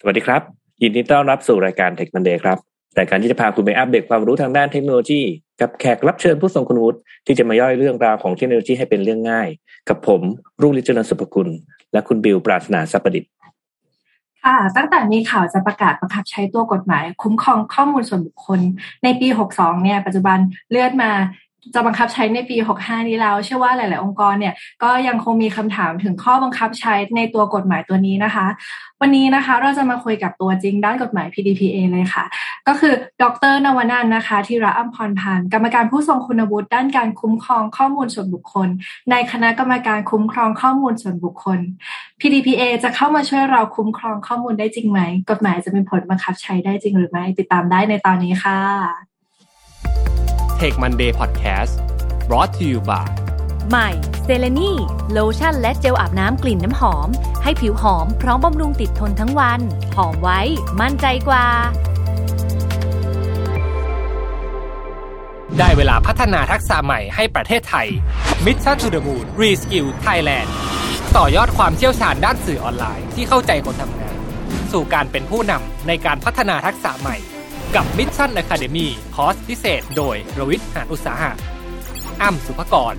สวัสดีครับ ยินดีต้อนรับสู่รายการ Tech Monday ครับรายการที่จะพาคุณไปอัปเดตความรู้ทางด้านเทคโนโลยี กับแขกรับเชิญผู้ทรงคุณวุฒิที่จะมาย่อยเรื่องราวของเทคโนโลยีให้เป็นเรื่องง่าย กับผมรุ่งฤทธิ์เจริญสุภกุลและคุณบิวปราศนาสัพดิษฐ์ค่ะ ตั้งแต่มีข่าวจะประกาศบังคับใช้ตัวกฎหมาย คุ้มครองข้อมูลส่วนบุคคล ในปี 62 เนี่ย ปัจจุบันเลื่อนมา จะบังคับใช้ในปี 65 นี้แล้ว เชื่อว่าหลาย ๆ องค์กรเนี่ยก็ยังคงมีคำถามถึงข้อบังคับใช้ในตัวกฎหมายตัวนี้นะคะ วันนี้นะคะเราจะมาคุยกับตัวจริงด้านกฎหมาย PDPA เลยค่ะ ก็คือดรนวนันนะคะธีระอัมพรพันธ์กรรมการผู้ทรงคุณวุฒิด้านการคุ้มครองข้อมูลส่วนบุคคล ในคณะกรรมการคุ้มครองข้อมูลส่วนบุคคล PDPA จะเข้ามาช่วยเราคุ้มครองข้อมูลได้จริงไหม กฎหมายจะมีผลบังคับใช้ได้จริงหรือไม่ติดตามได้ในตอนนี้ค่ะ Take Monday Podcast brought to you by ใหม่เซเลนีโลชั่นและเจลอาบน้ำกลิ่นน้ำหอม ให้ผิวหอมพร้อมบำรุงติดทนทั้งวัน หอมไว้มั่นใจกว่า ได้เวลาพัฒนาทักษะใหม่ให้ประเทศไทย Mission to the Moon Reskill Thailand ต่อยอดความเชี่ยวชาญด้านสื่อออนไลน์ที่เข้าใจคนทำงาน สู่การเป็นผู้นำในการพัฒนาทักษะใหม่ กับ Mission Academy คอร์สพิเศษ โดยรวิศ หาญอุตสาหะอ้ำสุภกร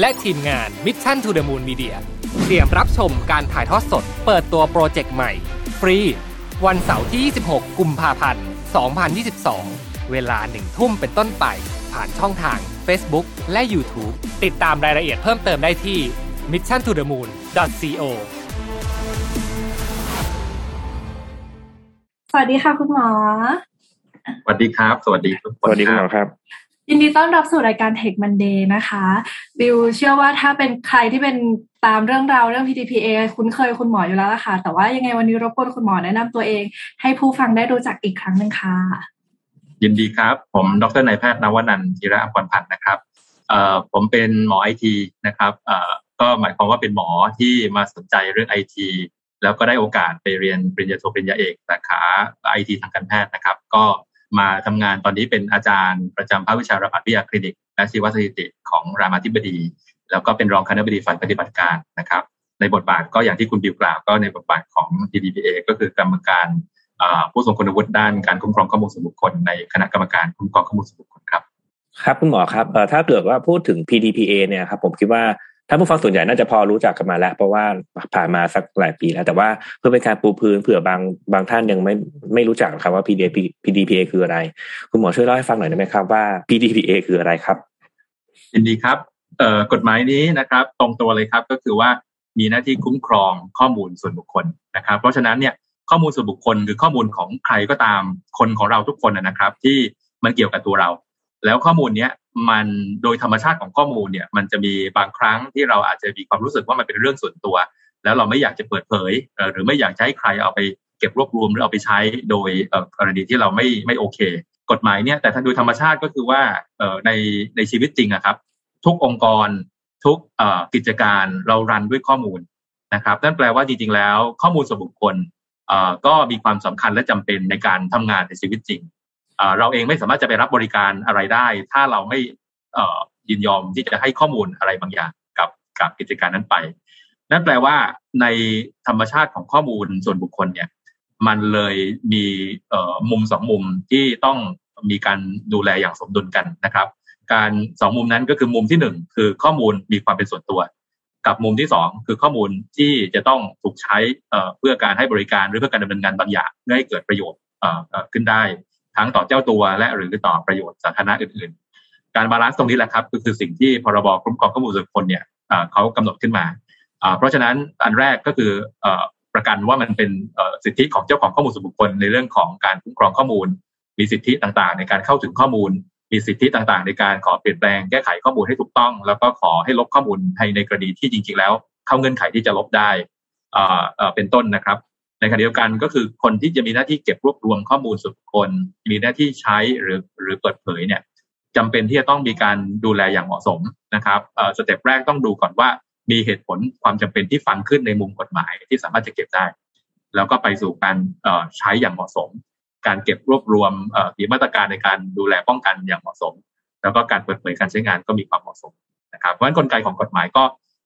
และทีมงาน Mission to the Moon Media เตรียมรับชมการถ่ายทอดสด เปิดตัวโปรเจกต์ใหม่ ฟรี วันเสาร์ที่ 26 กุมภาพันธ์ 2022 เวลาหนึ่งทุ่มเป็นต้นไป ผ่านช่องทาง Facebook และ YouTube ติดตามรายละเอียดเพิ่มเติมได้ที่ mission to the moon co สวัสดีค่ะคุณหมอ สวัสดีครับ สวัสดีทุกคนสวัสดีคุณหมอครับ ยินดีต้อนรับสู่รายการ Tech Monday นะคะบิวเชื่อว่าถ้าเป็นใครที่เป็นตามเรื่องราวเรื่อง PTPA คุ้นเคยคุณหมออยู่แล้วล่ะค่ะ แต่ว่ายังไงวันนี้รบกวนคุณหมอแนะนำตัวเอง ให้ผู้ฟังได้รู้จักอีกครั้งหนึ่งค่ะ ยินดีครับ ผมดรนายแพทย์นวนันทิระอภรพันธ์นะครับเอ่อผมเป็นหมอไอทีนะครับเอ่อก็หมายความว่าเป็นหมอที่มาสนใจเรื่องไอทีแล้วก็ได้โอกาสไปเรียนปริญญาโทปริญญาเอกสาขาไอทีทางการแพทย์นะครับ ก็ มาทำงานตอนนี้เป็นอาจารย์ประจำภาควิชาระบาดวิทยาคลินิก และชีวสถิติของรามาธิบดี แล้วก็เป็นรองคณะบดีฝ่ายปฏิบัติการนะครับ ในบทบาทก็อย่างที่คุณบิวกล่าวก็ในบทบาทของ DDPA ก็คือกรรมการผู้ทรงคุณวุฒิด้านการคุ้มครองข้อมูลส่วนบุคคลในคณะกรรมการคุ้มครองข้อมูลส่วนบุคคลครับครับคุณหมอครับถ้าเกิดว่าพูดถึง PDPA เนี่ยครับผมคิดว่า ถ้าผู้ฟังส่วนใหญ่น่าจะพอรู้จักกันมาแล้ว เพราะว่าผ่านมาสักหลายปีแล้ว แต่ว่าเพื่อเป็นการปูพื้นเผื่อบางบางท่านยังไม่ไม่รู้จักครับว่า PDPA PDPA คืออะไร คุณหมอช่วยเล่าให้ฟังหน่อยได้ไหมครับว่า PDPA คืออะไรครับยินดีครับเอ่อกฎหมายนี้นะครับ ตรงตัวเลยครับก็คือว่ามีหน้าที่คุ้มครองข้อมูลส่วนบุคคลนะครับ เพราะฉะนั้นเนี่ยข้อมูลส่วนบุคคลคือข้อมูลของใครก็ตามคนของเราทุกคนนะครับ ที่มันเกี่ยวกับตัวเรา แล้วข้อมูลเนี้ย มันโดยธรรมชาติของข้อมูลเนี่ย มันจะมีบางครั้งที่เราอาจจะมีความรู้สึกว่ามันเป็นเรื่องส่วนตัว แล้วเราไม่อยากจะเปิดเผย หรือไม่อยากให้ใครเอาไปเก็บรวบรวมหรือเอาไปใช้โดยกรณีที่เราไม่ไม่โอเค กฎหมายเนี่ยแต่ถ้าโดยธรรมชาติก็คือว่าในในชีวิตจริงอะครับ ทุกองค์กรทุกกิจการเรารันด้วยข้อมูลนะครับนั่นแปลว่าจริงๆแล้วข้อมูลส่วนบุคคลก็มีความสำคัญและจำเป็นในการทำงานในชีวิตจริง เราเองไม่สามารถจะไปรับบริการอะไรได้ ถ้าเราไม่ยินยอมที่จะให้ข้อมูลอะไรบางอย่างกับกับกิจการนั้นไป นั่นแปลว่าในธรรมชาติของข้อมูลส่วนบุคคลเนี่ย มันเลยมีมุมสองมุมที่ต้องมีการดูแลอย่างสมดุลกันนะครับ การสองมุมนั้นก็คือมุมที่หนึ่งคือข้อมูลมีความเป็นส่วนตัว กับมุมที่สองคือข้อมูลที่จะต้องถูกใช้เพื่อการให้บริการหรือเพื่อการดำเนินงานบางอย่างเพื่อให้เกิดประโยชน์ขึ้นได้ ทั้งต่อเจ้าตัวและหรือต่อประโยชน์สาธารณะอื่น ๆ การ balance ตรงนี้แหละครับก็คือสิ่งที่พรบคุ้มครองข้อมูลส่วนบุคคลเนี่ยเขากำหนดขึ้นมา เพราะฉะนั้นอันแรกก็คือประกันว่ามันเป็นสิทธิของเจ้าของข้อมูลส่วนบุคคลในเรื่องของการคุ้มครองข้อมูล มีสิทธิต่างๆ ในการเข้าถึงข้อมูล มีสิทธิต่างๆ ในการขอเปลี่ยนแปลงแก้ไขข้อมูลให้ถูกต้อง แล้วก็ขอให้ลบข้อมูลในในกรณีที่จริงๆ แล้ว เข้าเงื่อนไขที่จะลบได้เป็นต้นนะครับ ในขณะเดียวกันก็คือคนที่จะมีหน้าที่เก็บรวบรวมข้อมูลส่วนบุคคลมีหน้าที่ใช้หรือหรือเปิดเผยเนี่ยจำเป็นที่จะต้องมีการดูแลอย่างเหมาะสมนะครับสเต็ปแรกต้องดูก่อนว่ามีเหตุผลความจำเป็นที่ฟังขึ้นในมุมกฎหมายที่สามารถจะเก็บได้ แล้วก็ไปสู่การใช้อย่างเหมาะสม การเก็บรวบรวมมีมาตรการในการดูแลป้องกันอย่างเหมาะสม แล้วก็การเปิดเผยการใช้งานก็มีความเหมาะสมนะครับเพราะฉะนั้นกลไกของกฎหมายก็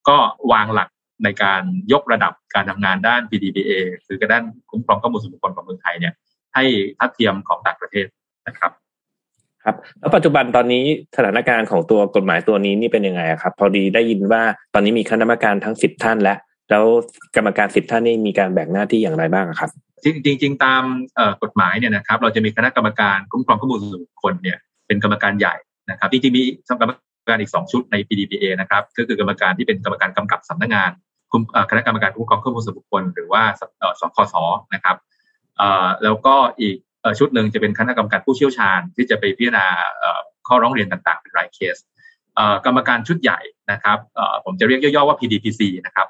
ก็วางหลัก ในการยกระดับการทำงานด้าน PDPA คือการด้านคุ้มครองข้อมูลส่วนบุคคลของเมืองไทยเนี่ย ให้ทัดเทียมของต่างประเทศนะครับ ครับ แล้วปัจจุบันตอนนี้สถานการณ์ของตัวกฎหมายตัวนี้นี่เป็นยังไงครับ พอดีได้ยินว่าตอนนี้มีคณะกรรมการทั้งสิบท่าน แล้วแล้วกรรมการสิบท่านนี่มีการแบ่งหน้าที่อย่างไรบ้างครับจริงจริงตามกฎหมายเนี่ยนะครับ เราจะมีคณะกรรมการคุ้มครองข้อมูลส่วนบุคคลเนี่ยเป็นกรรมการใหญ่นะครับจริงๆมีกรรมการอีกสองชุดใน PDPA นะครับก็คือกรรมการที่เป็นกรรมการกำกับสำนักงาน คณะกรรมการคุ้มครองข้อมูลส่วนบุคคล หรือว่าสคสนะครับแล้วก็อีกชุดหนึ่งจะเป็นคณะกรรมการผู้เชี่ยวชาญ ที่จะไปพิจารณาข้อร้องเรียนต่างๆ เป็นรายเคสกรรมการชุดใหญ่นะครับผมจะเรียกย่อๆว่า PDPC นะครับ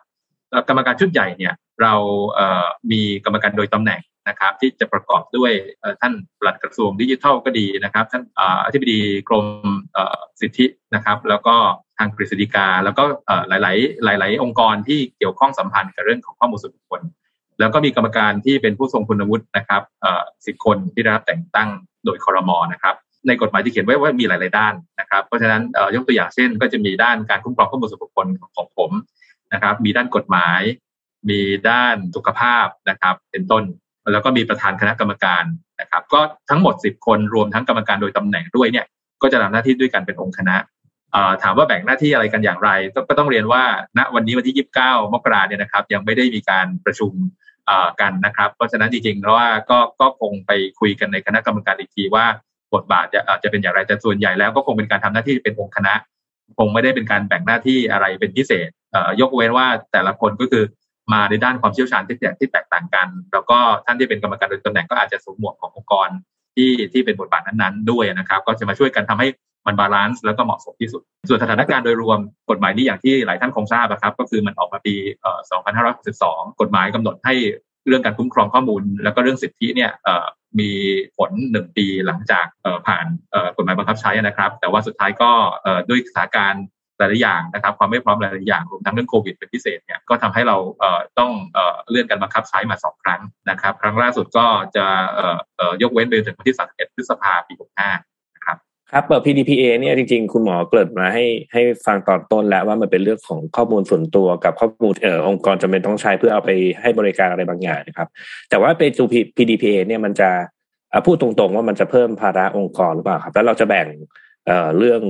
กรรมการชุดใหญ่เนี่ยเรามีกรรมการโดยตำแหน่งนะครับ ที่จะประกอบด้วยท่านปลัดกระทรวงดิจิทัลก็ดีนะครับ ท่านอธิบดีกรมสิทธินะครับ แล้วก็ ทางกฤษฎีกา แล้วก็หลาย ๆ หลาย ๆ องค์กรที่เกี่ยวข้องสัมพันธ์กับเรื่องของข้อมูลส่วนบุคคล แล้วก็มีกรรมการที่เป็นผู้ทรงคุณวุฒินะครับสิบคนที่ได้รับแต่งตั้งโดยคอรมอนะครับในกฎหมายที่เขียนไว้ว่ามีหลาย ๆ ด้านนะครับ เพราะฉะนั้นยกตัวอย่างเช่น ก็จะมีด้านการคุ้มครองข้อมูลส่วนบุคคลของผมนะครับ มีด้านกฎหมาย มีด้านสุขภาพนะครับ เป็นต้น แล้วก็มีประธานคณะกรรมการนะครับ ก็ทั้งหมด 10 คนรวมทั้งกรรมการโดยตำแหน่งด้วยเนี่ย ก็จะทำหน้าที่ด้วยกันเป็นองค์คณะ ถามว่าแบ่งหน้าที่อะไรกันอย่างไร ก็ต้องเรียนว่าณวันนี้วันที่ 29 มกราเนี่ยนะครับ ยังไม่ได้มีการประชุมกันนะครับ เพราะฉะนั้นจริงๆแล้วว่าก็ก็คงไปคุยกันในคณะกรรมการอีกทีว่าบทบาทจะจะเป็นอย่างไรแต่ส่วนใหญ่แล้วก็คงเป็นการทำหน้าที่เป็นองค์คณะ คงไม่ได้เป็นการแบ่งหน้าที่อะไรเป็นพิเศษยกเว้นว่าแต่ละคนก็คือมาในด้านความเชี่ยวชาญที่แตกที่แตกต่างกัน แล้วก็ท่านที่เป็นกรรมการโดยตำแหน่งก็อาจจะสวมหมวกขององค์กร ที่ที่เป็นบทบาทนั้นๆ ด้วยนะครับ ก็จะมาช่วยกันทำให้มัน balance แล้วก็เหมาะสมที่สุด ส่วนสถานการณ์โดยรวมกฎหมายนี้อย่างที่หลายท่านคงทราบนะครับ ก็คือมันออกมาปี 2562 กฎหมายกำหนดให้เรื่องการคุ้มครองข้อมูล แล้วก็เรื่องสิทธิเนี่ยมีผลหนึ่งปีหลังจากผ่านกฎหมายบังคับใช้นะครับ แต่ว่าสุดท้ายก็ด้วยสถานการณ์ หลายอย่างนะครับความไม่พร้อมหลายอย่างรวมทั้งเรื่องโควิดเป็นพิเศษเนี่ยก็ทำให้เราต้องเลื่อนการบังคับใช้มาสองครั้งนะครับ ครั้งล่าสุดก็จะยกเว้นไปถึงวันที่ 31 พฤษภาปี 65 นะครับครับเปิด PDPA เนี่ยจริงๆ คุณหมอเกิดมาให้ให้ฟังตอนต้นแล้วว่ามันเป็นเรื่องของข้อมูลส่วนตัวกับข้อมูลเอ่อองค์กรจำเป็นต้องใช้เพื่อเอาไปให้บริการอะไรบางอย่างนะครับ แต่ว่าเป็นตัว PDPA เนี่ยมันจะพูดตรงๆว่ามันจะเพิ่มภาระองค์กรหรือเปล่าครับ แล้วเราจะแบ่งเอ่อเรื่อง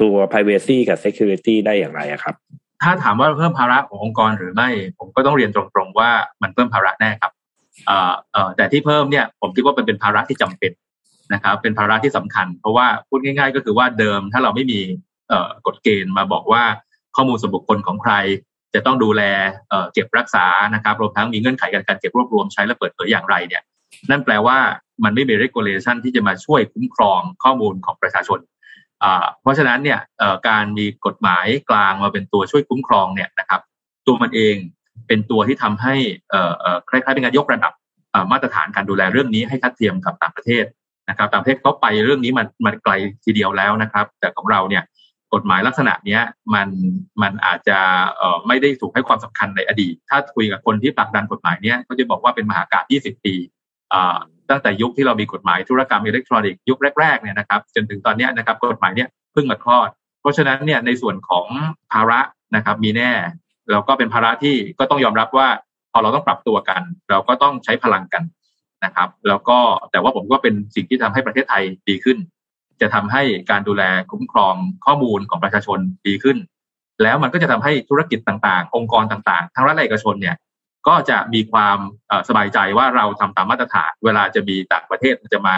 ตัว privacy กับ security ได้อย่างไรครับ ถ้าถามว่าเพิ่มภาระขององค์กรหรือไม่ ผมก็ต้องเรียนตรงๆว่ามันเพิ่มภาระแน่ครับแต่ที่เพิ่มเนี่ยผมคิดว่าเป็นเป็นภาระที่จำเป็นนะครับ เป็นภาระที่สำคัญ เพราะว่าพูดง่าย ๆ ก็คือว่าเดิมถ้าเราไม่มีกฎเกณฑ์มาบอกว่าข้อมูลส่วนบุคคลของใคร จะต้องดูแลเก็บรักษานะครับรวมทั้งมีเงื่อนไขการการเก็บรวบรวมใช้และเปิดเผยอย่างไรเนี่ยนั่นแปลว่ามันไม่มี regulation ที่จะมาช่วยคุ้มครองข้อมูลของประชาชน เพราะฉะนั้นเนี่ยการมีกฎหมายกลางมาเป็นตัวช่วยคุ้มครองเนี่ยนะครับตัวมันเองเป็นตัวที่ทำให้คล้ายๆเป็นการยกระดับมาตรฐานการดูแลเรื่องนี้ให้ทัดเทียมกับต่างประเทศนะครับต่างประเทศเขาไปเรื่องนี้มันมันไกลทีเดียวแล้วนะครับ แต่ของเราเนี่ยกฎหมายลักษณะเนี้ยมันมันอาจจะไม่ได้ถูกให้ความสำคัญในอดีต ถ้าคุยกับคนที่ผลักดันกฎหมายเนี้ยก็จะบอกว่าเป็นมหากาพย์20 ปี ตั้งแต่ยุคที่เรามีกฎหมายธุรกรรมอิเล็กทรอนิกส์ยุคแรกๆเนี่ยนะครับจนถึงตอนนี้นะครับกฎหมายเนี่ยเพิ่งมาคลอด เพราะฉะนั้นเนี่ยในส่วนของภาระนะครับมีแน่แล้วก็เป็นภาระที่ก็ต้องยอมรับว่าพอเราต้องปรับตัวกัน เราก็ต้องใช้พลังกันนะครับ แล้วก็แต่ว่าผมก็เป็นสิ่งที่ทำให้ประเทศไทยดีขึ้น จะทำให้การดูแลคุ้มครองข้อมูลของประชาชนดีขึ้น แล้วมันก็จะทำให้ธุรกิจต่างๆ องค์กรต่างๆ ทั้งรัฐและเอกชนเนี่ย ก็จะมีความสบายใจว่าเราทำตามมาตรฐาน เวลาจะมีต่างประเทศจะมา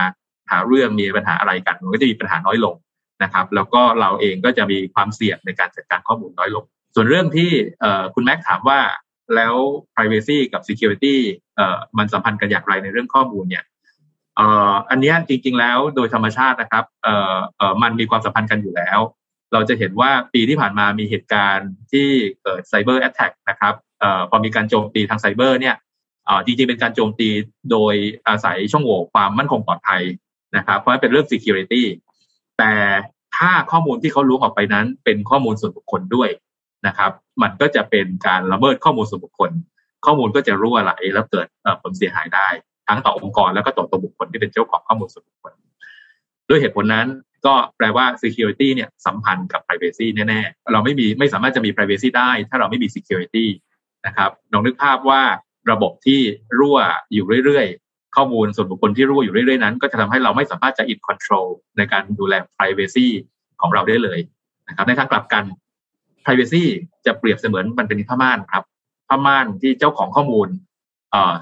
หาเรื่องมีปัญหาอะไรกัน มันก็จะมีปัญหาน้อยลงนะครับ แล้วก็เราเองก็จะมีความเสี่ยงในการจัดการข้อมูลน้อยลง ส่วนเรื่องที่คุณแม็กถามว่าแล้ว privacy กับ security มันสัมพันธ์กันอย่างไรในเรื่องข้อมูลเนี่ยอันนี้จริงๆแล้วโดยธรรมชาตินะครับมันมีความสัมพันธ์กันอยู่แล้ว เราจะเห็นว่าปีที่ผ่านมามีเหตุการณ์ที่เกิด cyber attack นะครับพอมีการโจมตีทางไซเบอร์เนี่ยจริงๆเป็นการโจมตีโดยอาศัยช่องโหว่ความมั่นคงปลอดภัยนะครับ เพราะเป็นเรื่อง security แต่ถ้าข้อมูลที่เขาล้วงออกไปนั้น เป็นข้อมูลส่วนบุคคลด้วยนะครับ มันก็จะเป็นการละเมิดข้อมูลส่วนบุคคล ข้อมูลก็จะรั่วไหลแล้วเกิดผลเสียหายได้ ทั้งต่อองค์กรแล้วก็ต่อตัวบุคคลที่เป็นเจ้าของข้อมูลส่วนบุคคล ด้วยเหตุผลนั้น ก็แปลว่า security เนี่ยสัมพันธ์กับ privacy แน่ๆ เราไม่มีไม่สามารถจะมี privacy ได้ ถ้าเราไม่มี security นะครับลองนึกภาพว่าระบบที่รั่วอยู่เรื่อยๆ ข้อมูลส่วนบุคคลที่รั่วอยู่เรื่อยๆนั้น ก็จะทำให้เราไม่สามารถจะ in control ในการดูแล privacy ของเราได้เลยนะครับในทางกลับกัน privacy จะเปรียบเสมือนมันเป็นผ้าม่านครับผ้าม่านที่เจ้าของข้อมูล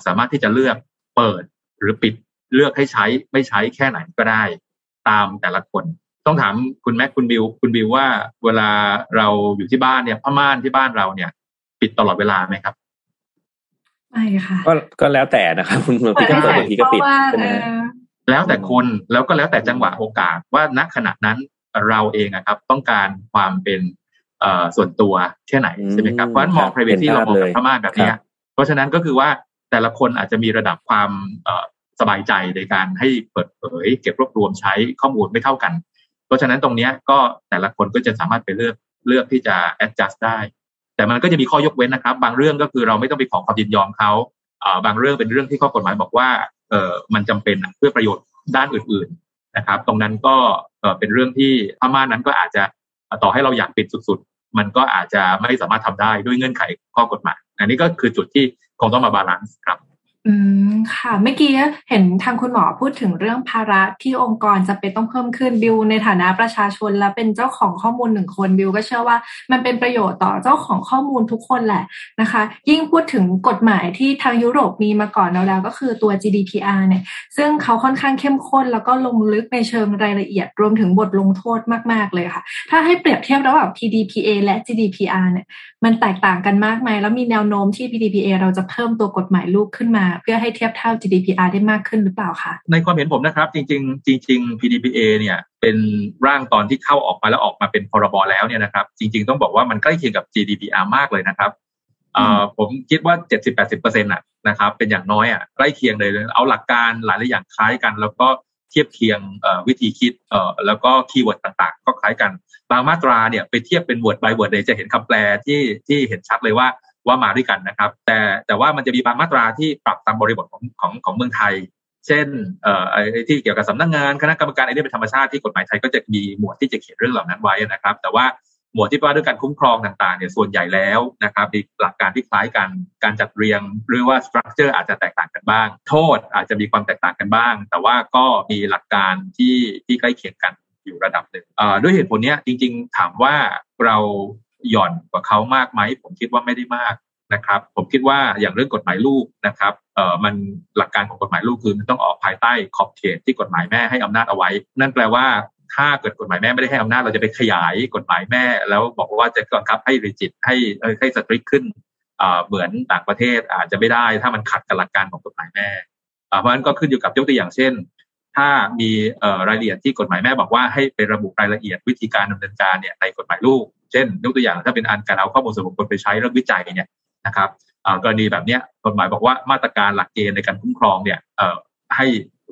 สามารถที่จะเลือกเปิดหรือปิดเลือกให้ใช้ไม่ใช้แค่ไหนก็ได้ ตามแต่ละคน ต้องถามคุณแม็กคุณบิวคุณบิวว่าเวลาเราอยู่ที่บ้านเนี่ยผ้าม่านที่บ้านเราเนี่ย ปิดตลอดเวลาไหมครับไม่ค่ะก็ก็แล้วแต่นะครับคุณบางทีก็เปิดบางทีก็ปิดแล้วแต่คนแล้วก็แล้วแต่จังหวะโอกาสว่าณขณะนั้นเราเองครับ ต้องการความเป็นส่วนตัวแค่ไหนใช่ไหมครับเพราะฉะนั้นมอง privacy เรามองแบบพม่าแบบนี้เพราะฉะนั้นก็คือว่าแต่ละคนอาจจะมีระดับความ สบายใจในการให้เปิดเผย เก็บรวบรวมใช้ข้อมูลไม่เท่ากัน เพราะฉะนั้นตรงนี้ก็แต่ละคนก็จะสามารถไปเลือกเลือกที่จะ adjust ได้ แต่มันก็จะมีข้อยกเว้นนะครับ บางเรื่องก็คือเราไม่ต้องไปขอความยินยอมเขาบางเรื่องเป็นเรื่องที่ข้อกฎหมายบอกว่าเออมันจำเป็นเพื่อประโยชน์ด้านอื่น ๆนะครับ ตรงนั้นก็เป็นเรื่องที่ภาระนั้นก็อาจจะต่อให้เราอยากปิดสุดๆ มันก็อาจจะไม่สามารถทำได้ด้วยเงื่อนไขข้อกฎหมาย อันนี้ก็คือจุดที่คงต้องมา balance ครับ อืม ค่ะ เมื่อกี้เห็นทางคุณหมอพูดถึงเรื่องภาระที่องค์กรจะเป็นต้องเพิ่มขึ้นบิวในฐานะประชาชน และเป็นเจ้าของข้อมูลหนึ่งคนบิวก็เชื่อว่า มันเป็นประโยชน์ต่อเจ้าของข้อมูลทุกคนแหละนะคะ ยิ่งพูดถึงกฎหมายที่ทางยุโรปมีมาก่อนแล้วแล้วก็คือตัว GDPR เนี่ย ซึ่งเขาค่อนข้างเข้มข้น แล้วก็ลงลึกในเชิงรายละเอียดรวมถึงบทลงโทษมาก ๆ เลยค่ะ ถ้าให้เปรียบเทียบระหว่าง PDPA และ GDPR เนี่ย มันแตกต่างกันมากไหมแล้วมีแนวโน้มที่ PDPA เราจะเพิ่มตัวกฎหมายลูกขึ้นมาเพื่อให้เทียบเท่า GDPR ได้มากขึ้นหรือเปล่าคะในความเห็นผมนะครับ จริง ๆ จริง ๆ PDPA เนี่ยเป็นร่างตอนที่เข้าออกมาแล้วออกมาเป็นพรบแล้วเนี่ยนะครับ จริง ๆ ต้องบอกว่ามันใกล้เคียงกับ GDPR มากเลยนะครับผมคิดว่า 70-80%อนะนะครับ เป็นอย่างน้อยอะใกล้เคียงเลยเอาหลักการหลายๆอย่างคล้ายกัน แล้วก็เทียบเคียงวิธีคิดแล้วก็คีย์เวิร์ดต่างๆ ก็คล้ายกัน บางมาตราเนี่ยไปเทียบเป็น word by word เลยจะเห็นคำแปลที่ที่เห็นชัดเลยว่า ว่ามาด้วยกันนะครับ แต่แต่ว่ามันจะมีบางมาตราที่ปรับตามบริบทของของของเมืองไทย เช่นเอ่อไอที่เกี่ยวกับสำนักงงานคณะกรรมการไอ้นี่เป็นธรรมชาติที่กฎหมายไทยก็จะมีหมวดที่จะเขียนเรื่องเหล่านั้นไว้นะครับ แต่ว่าหมวดที่ว่าด้วยการคุ้มครองต่างๆเนี่ยส่วนใหญ่แล้วนะครับมีหลักการที่คล้ายกันการจัดเรียงหรือว่าสตรัคเจอร์อาจจะแตกต่างกันบ้าง โทษอาจจะมีความแตกต่างกันบ้าง แต่ว่าก็มีหลักการที่ที่ใกล้เคียงกันอยู่ระดับหนึ่งด้วยเหตุผลนี้จริง ๆ ถามว่าเรา หย่อนกว่าเขามากไหมผมคิดว่าไม่ได้มากนะครับ ผมคิดว่าอย่างเรื่องกฎหมายลูกนะครับเอ่อมันหลักการของกฎหมายลูกคือมันต้องออกภายใต้ขอบเขตที่กฎหมายแม่ให้อำนาจเอาไว้ นั่นแปลว่าถ้าเกิดกฎหมายแม่ไม่ได้ให้อำนาจเราจะไปขยายกฎหมายแม่ แล้วบอกว่าจะบังคับให้ริจิตให้ให้สตริกขึ้นเหมือนต่างประเทศอาจจะไม่ได้ ถ้ามันขัดกับหลักการของกฎหมายแม่เพราะฉะนั้นก็ขึ้นอยู่กับยกตัวอย่างเช่น ถ้ามีรายละเอียดที่กฎหมายแม่บอกว่าให้ไประบุรายละเอียดวิธีการดำเนินการเนี่ยในกฎหมายลูก เช่นยกตัวอย่างถ้าเป็นอันการเอาข้อมูลส่วนบุคคลไปใช้เรื่องวิจัยเนี่ยนะครับกรณีแบบนี้กฎหมายบอกว่ามาตรการหลักเกณฑ์ในการคุ้มครองเนี่ยให้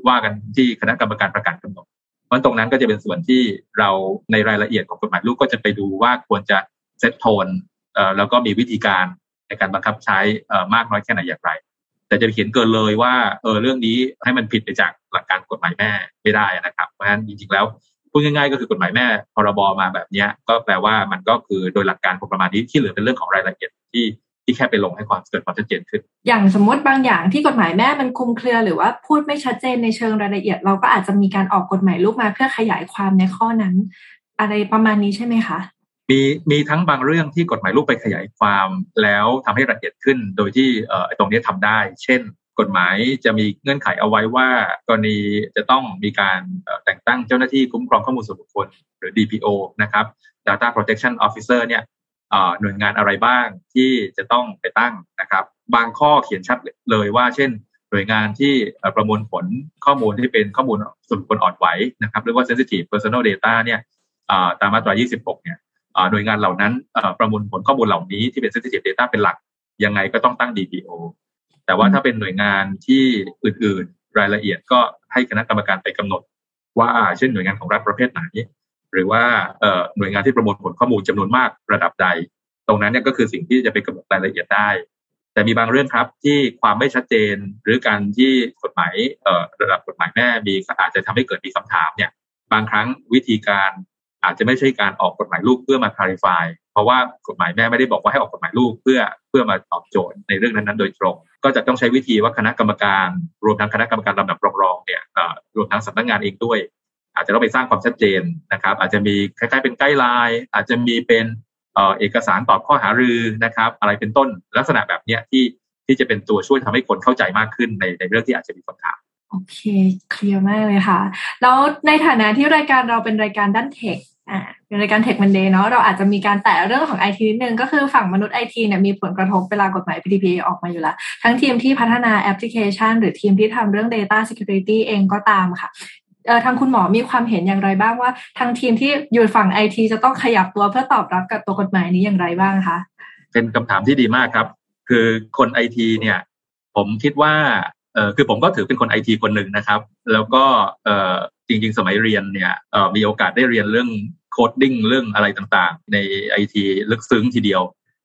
ว่ากันที่คณะกรรมการประกันกำหนดเพราะตรงนั้นก็จะเป็นส่วนที่เราในรายละเอียดของกฎหมายลูกก็จะไปดูว่าควรจะเซตโทนแล้วก็มีวิธีการในการบังคับใช้มากน้อยแค่ไหนอย่างไร แต่จะเขียนเกินเลยว่าเออเรื่องนี้ให้มันผิดไปจากหลักการกฎหมายแม่ไม่ได้นะครับ เพราะฉะนั้นจริงๆแล้ว พูดง่ายๆ ก็คือกฎหมายแม่พรบมาแบบนี้ก็แปลว่ามันก็คือโดยหลักการประมาณนี้ที่เหลือเป็นเรื่องของรายละเอียดที่ที่แค่ไปลงให้ความเกิดความชัดเจนขึ้น อย่างสมมติบางอย่างที่กฎหมายแม่มันคุมเครือหรือว่าพูดไม่ชัดเจนในเชิงรายละเอียด เราก็อาจจะมีการออกกฎหมายลูกมาเพื่อขยายความในข้อนั้น อะไรประมาณนี้ใช่ไหมคะมีมีทั้งบางเรื่องที่กฎหมายลูกไปขยายความแล้วทำให้ละเอียดขึ้น โดยที่เอ่อตรงนี้ทำได้ เช่น กฎหมายจะมีเงื่อนไขเอาไว้ว่า กรณีจะต้องมีการแต่งตั้งเจ้าหน้าที่คุ้มครองข้อมูลส่วนบุคคล หรือ DPO นะครับ Data Protection Officer เนี่ยหน่วยงานอะไรบ้างที่จะต้องไปตั้งนะครับ บางข้อเขียนชัดเลยว่า เช่น หน่วยงานที่ประมวลผลข้อมูลที่เป็นข้อมูลส่วนบุคคลอ่อนไหวนะครับเรียกว่า sensitive personal data เนี่ยตามมาตรา 26 เนี่ยหน่วยงานเหล่านั้นประมวลผลข้อมูลเหล่านี้ที่เป็น sensitive data เป็นหลักยังไงก็ต้องตั้ง DPO แต่ว่าถ้าเป็นหน่วยงานที่อื่น ๆ รายละเอียดก็ให้คณะกรรมการไปกำหนด ว่าเช่นหน่วยงานของรัฐประเภทไหน หรือว่าหน่วยงานที่ประมวลผลข้อมูลจำนวนมากระดับใด ตรงนั้นเนี่ยก็คือสิ่งที่จะไปกำหนดรายละเอียดได้ แต่มีบางเรื่องครับที่ความไม่ชัดเจนหรือการที่กฎหมายระดับกฎหมายแม่มีอาจจะทำให้เกิดมีคำถามเนี่ยบางครั้งวิธีการ อาจจะไม่ใช่การออกกฎหมายลูกเพื่อมา clarify เพราะว่ากฎหมายแม่ไม่ได้บอกว่าให้ออกกฎหมายลูกเพื่อเพื่อมาตอบโจทย์ในเรื่องนั้นๆ โดยตรง ก็จะต้องใช้วิธีว่าคณะกรรมการ รวมทั้งคณะกรรมการลำดับรองๆเนี่ยรวมทั้งสำนักงานเองด้วย อาจจะต้องไปสร้างความชัดเจนนะครับ อาจจะมีคล้ายๆเป็นไกด์ไลน์อาจจะมีเป็นเอกสารตอบข้อหารือนะครับ อะไรเป็นต้นลักษณะแบบเนี้ยที่ที่จะเป็นตัวช่วยทำให้คนเข้าใจมากขึ้นในในเรื่องที่อาจจะมีคำถาม โอเค เคลียร์มากเลยค่ะ แล้วในฐานะที่รายการเราเป็นรายการด้านเทคอ่าเป็นรายการเทคมันเดย์เนาะเราอาจจะมีการแตะเรื่องของไอทีนิดนึงก็คือฝั่งมนุษย์ไอทีเนี่ยมีผลกระทบเวลากฎหมาย PDPA ออกมาอยู่แล้ว ทั้งทีมที่พัฒนาแอปพลิเคชัน หรือทีมที่ทำเรื่อง Data Security เองก็ตามค่ะเออทางคุณหมอมีความเห็นอย่างไรบ้างว่า ทางทีมที่อยู่ฝั่งไอทีจะต้องขยับตัวเพื่อตอบรับกับตัวกฎหมายนี้อย่างไรบ้างคะเป็นคำถามที่ดีมากครับ คือคนไอทีเนี่ย ผมคิดว่า คือผมก็ถือเป็นคนไอทีคนหนึ่งนะครับ แล้วก็เออจริง ๆ สมัยเรียนเนี่ยเออมีโอกาสได้เรียนเรื่อง coding เรื่องอะไรต่างๆ ในไอทีลึกซึ้งทีเดียว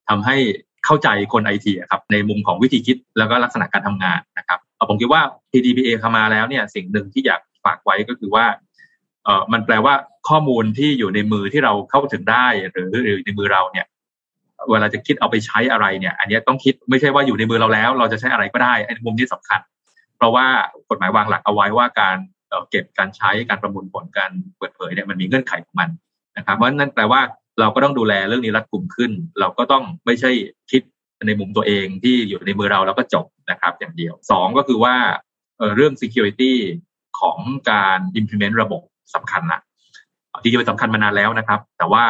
ทำให้เข้าใจคนไอทีครับในมุมของวิธีคิดแล้วก็ลักษณะการทำงานนะครับผมคิดว่า PDPA เข้ามาแล้วเนี่ยสิ่งหนึ่งที่อยากฝากไว้ก็คือว่าเออมันแปลว่าข้อมูลที่อยู่ในมือที่เราเข้าถึงได้หรือหรือในมือเราเนี่ย เวลาจะคิดเอาไปใช้อะไรเนี่ย อันนี้ต้องคิดไม่ใช่ว่าอยู่ในมือเราแล้ว เราจะใช้อะไรก็ได้ไอ้มุมที่สำคัญ ราะว่ากฎหมายวางหลักเอาไว้ว่าการเก็บการใช้การประมวลผลการเปิดเผยเนี่ยมันมีเงื่อนไขของมันนะครับเพราะนั่นแปลว่าเราก็ต้องดูแลเรื่องนี้รัดกลุ่มขึ้น เราก็ต้องไม่ใช่คิดในมุมตัวเองที่อยู่ในมือเราแล้วก็จบนะครับอย่างเดียวสองก็คือว่าเรื่อง security ของการ implement ระบบสำคัญละจริงๆเป็นสำคัญมานานแล้วนะครับ แต่ว่า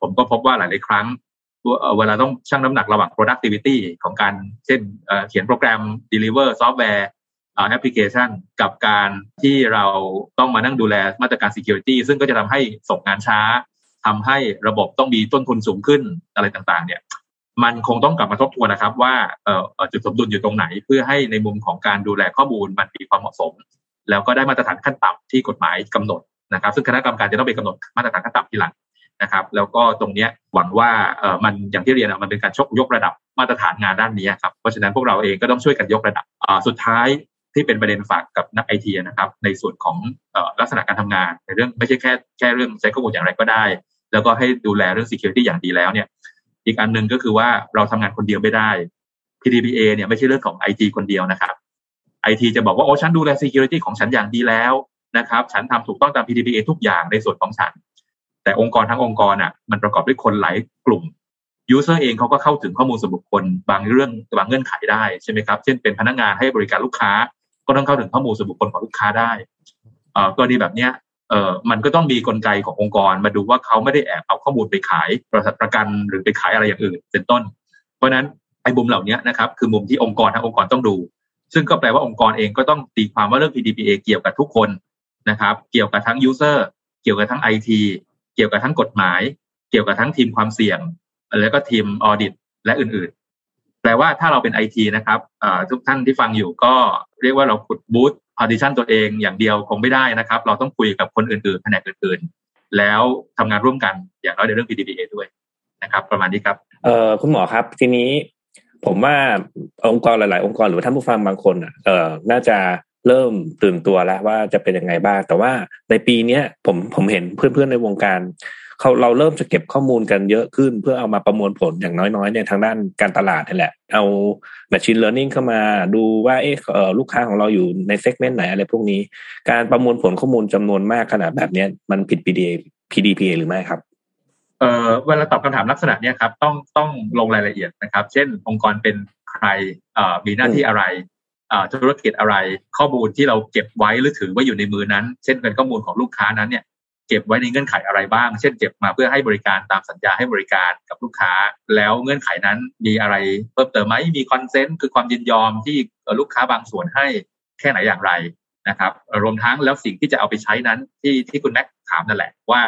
ผมก็พบว่าหลาย ๆ ครั้ง เวลาต้องชั่งน้ำหนักระหว่าง productivity ของการเช่นเขียนโปรแกรม deliver ซอฟต์แวร์แอปพลิเคชัน กับการที่เราต้องมานั่งดูแลมาตรการ security ซึ่งก็จะทำให้ส่งงานช้าทำให้ระบบต้องมีต้นทุนสูงขึ้นอะไรต่างๆ เนี่ย มันคงต้องกลับมาทบทวนนะครับ ว่าจุดสมดุลอยู่ตรงไหน เพื่อให้ในมุมของการดูแลข้อมูลมันมีความเหมาะสม แล้วก็ได้มาตรฐานขั้นต่ำที่กฎหมายกำหนดนะครับ ซึ่งคณะกรรมการจะต้องไปกำหนดมาตรฐานขั้นต่ำทีหลัง นะครับ แล้วก็ตรงนี้หวังว่าเออมันอย่างที่เรียนมันเป็นการชกยกระดับมาตรฐานงานด้านนี้ครับเพราะฉะนั้นพวกเราเองก็ต้องช่วยกันยกระดับสุดท้ายที่เป็นประเด็นฝากกับนักไอทีนะครับ ในส่วนของลักษณะการทำงานในเรื่องไม่ใช่แค่แค่เรื่องใช้ข้อมูลอย่างไรก็ได้ แล้วก็ให้ดูแลเรื่อง security อย่างดีแล้วเนี่ยอีกอันหนึ่งก็คือว่าเราทำงานคนเดียวไม่ได้ PDPA เนี่ยไม่ใช่เรื่องของไอทีคนเดียวนะครับไอทีจะบอกว่าโอ้ฉันดูแล security ของฉันอย่างดีแล้วนะครับ ฉันทำถูกต้องตาม PDPA ทุกอย่างในส่วนของฉัน แต่องค์กรทั้งองค์กรอะมันประกอบด้วยคนหลายกลุ่มยูเซอร์เองเขาก็เข้าถึงข้อมูลส่วนบุคคลบางเรื่องบางเงื่อนไขได้ใช่ไหมครับ เช่นเป็นพนักงานให้บริการลูกค้า ก็ต้องเข้าถึงข้อมูลส่วนบุคคลของลูกค้าได้อ่ากรณีแบบเนี้ยเอ่อมันก็ต้องมีกลไกขององค์กรมาดูว่าเขาไม่ได้แอบเอาข้อมูลไปขายบริษัทประกันหรือไปขายอะไรอย่างอื่นเป็นต้น เพราะนั้นไอ้มุมเหล่านี้นะครับคือมุมที่องค์กรทั้งองค์กรต้องดู ซึ่งก็แปลว่าองค์กรเองก็ต้องตีความว่าเรื่อง PDPA เกี่ยวกับทุกคนนะครับ เกี่ยวกับทั้ง user เกี่ยวกับทั้ง IT เกี่ยวกับทั้งกฎหมาย เกี่ยวกับทั้งทีมความเสี่ยง แล้วก็ทีมออดิตและอื่นๆ แปลว่าถ้าเราเป็น IT นะครับทุกท่านที่ฟังอยู่ก็เรียกว่าเราขุดบูธพาร์ติชันตัวเองอย่างเดียวคงไม่ได้นะครับ เราต้องคุยกับคนอื่นๆแผนกอื่นๆ แล้วทำงานร่วมกันอย่างน้อยในเรื่อง PDPA ด้วยนะครับ ประมาณนี้ครับเอ่อคุณหมอครับทีนี้ผมว่าองค์กรหลาย ๆ องค์กรหรือท่านผู้ฟังบางคนอะเอ่อน่าจะ เริ่มตื่นตัวแล้วว่าจะเป็นยังไงบ้าง แต่ว่าในปีนี้ผมผมเห็นเพื่อนๆในวงการเขาเราเริ่มจะเก็บข้อมูลกันเยอะขึ้น เพื่อเอามาประมวลผลอย่างน้อยๆเนี่ยทางด้านการตลาดนี่แหละ เอา machine learning เข้ามาดูว่าเอ๊ะลูกค้าของเราอยู่ในเซกเมนต์ไหนอะไรพวกนี้ การประมวลผลข้อมูลจำนวนมากขนาดแบบนี้มันผิด PDA PDPA หรือไม่ครับเอ่อเวลาตอบคำถามลักษณะนี้ครับต้องต้องลงรายละเอียดนะครับ เช่นองค์กรเป็นใครเอ่อมีหน้าที่อะไร ธุรกิจอะไรข้อมูลที่เราเก็บไว้หรือถือว่าอยู่ในมือนั้น เช่นเป็นข้อมูลของลูกค้านั้นเนี่ยเก็บไว้ในเงื่อนไขอะไรบ้าง เช่นเก็บมาเพื่อให้บริการตามสัญญาให้บริการกับลูกค้า แล้วเงื่อนไขนั้นมีอะไรเพิ่มเติมไหมมีคอนเซนต์คือความยินยอมที่ลูกค้าบางส่วนให้แค่ไหนอย่างไรนะครับรวมทั้งแล้วสิ่งที่จะเอาไปใช้นั้นที่ที่คุณแม็กถามนั่นแหละว่า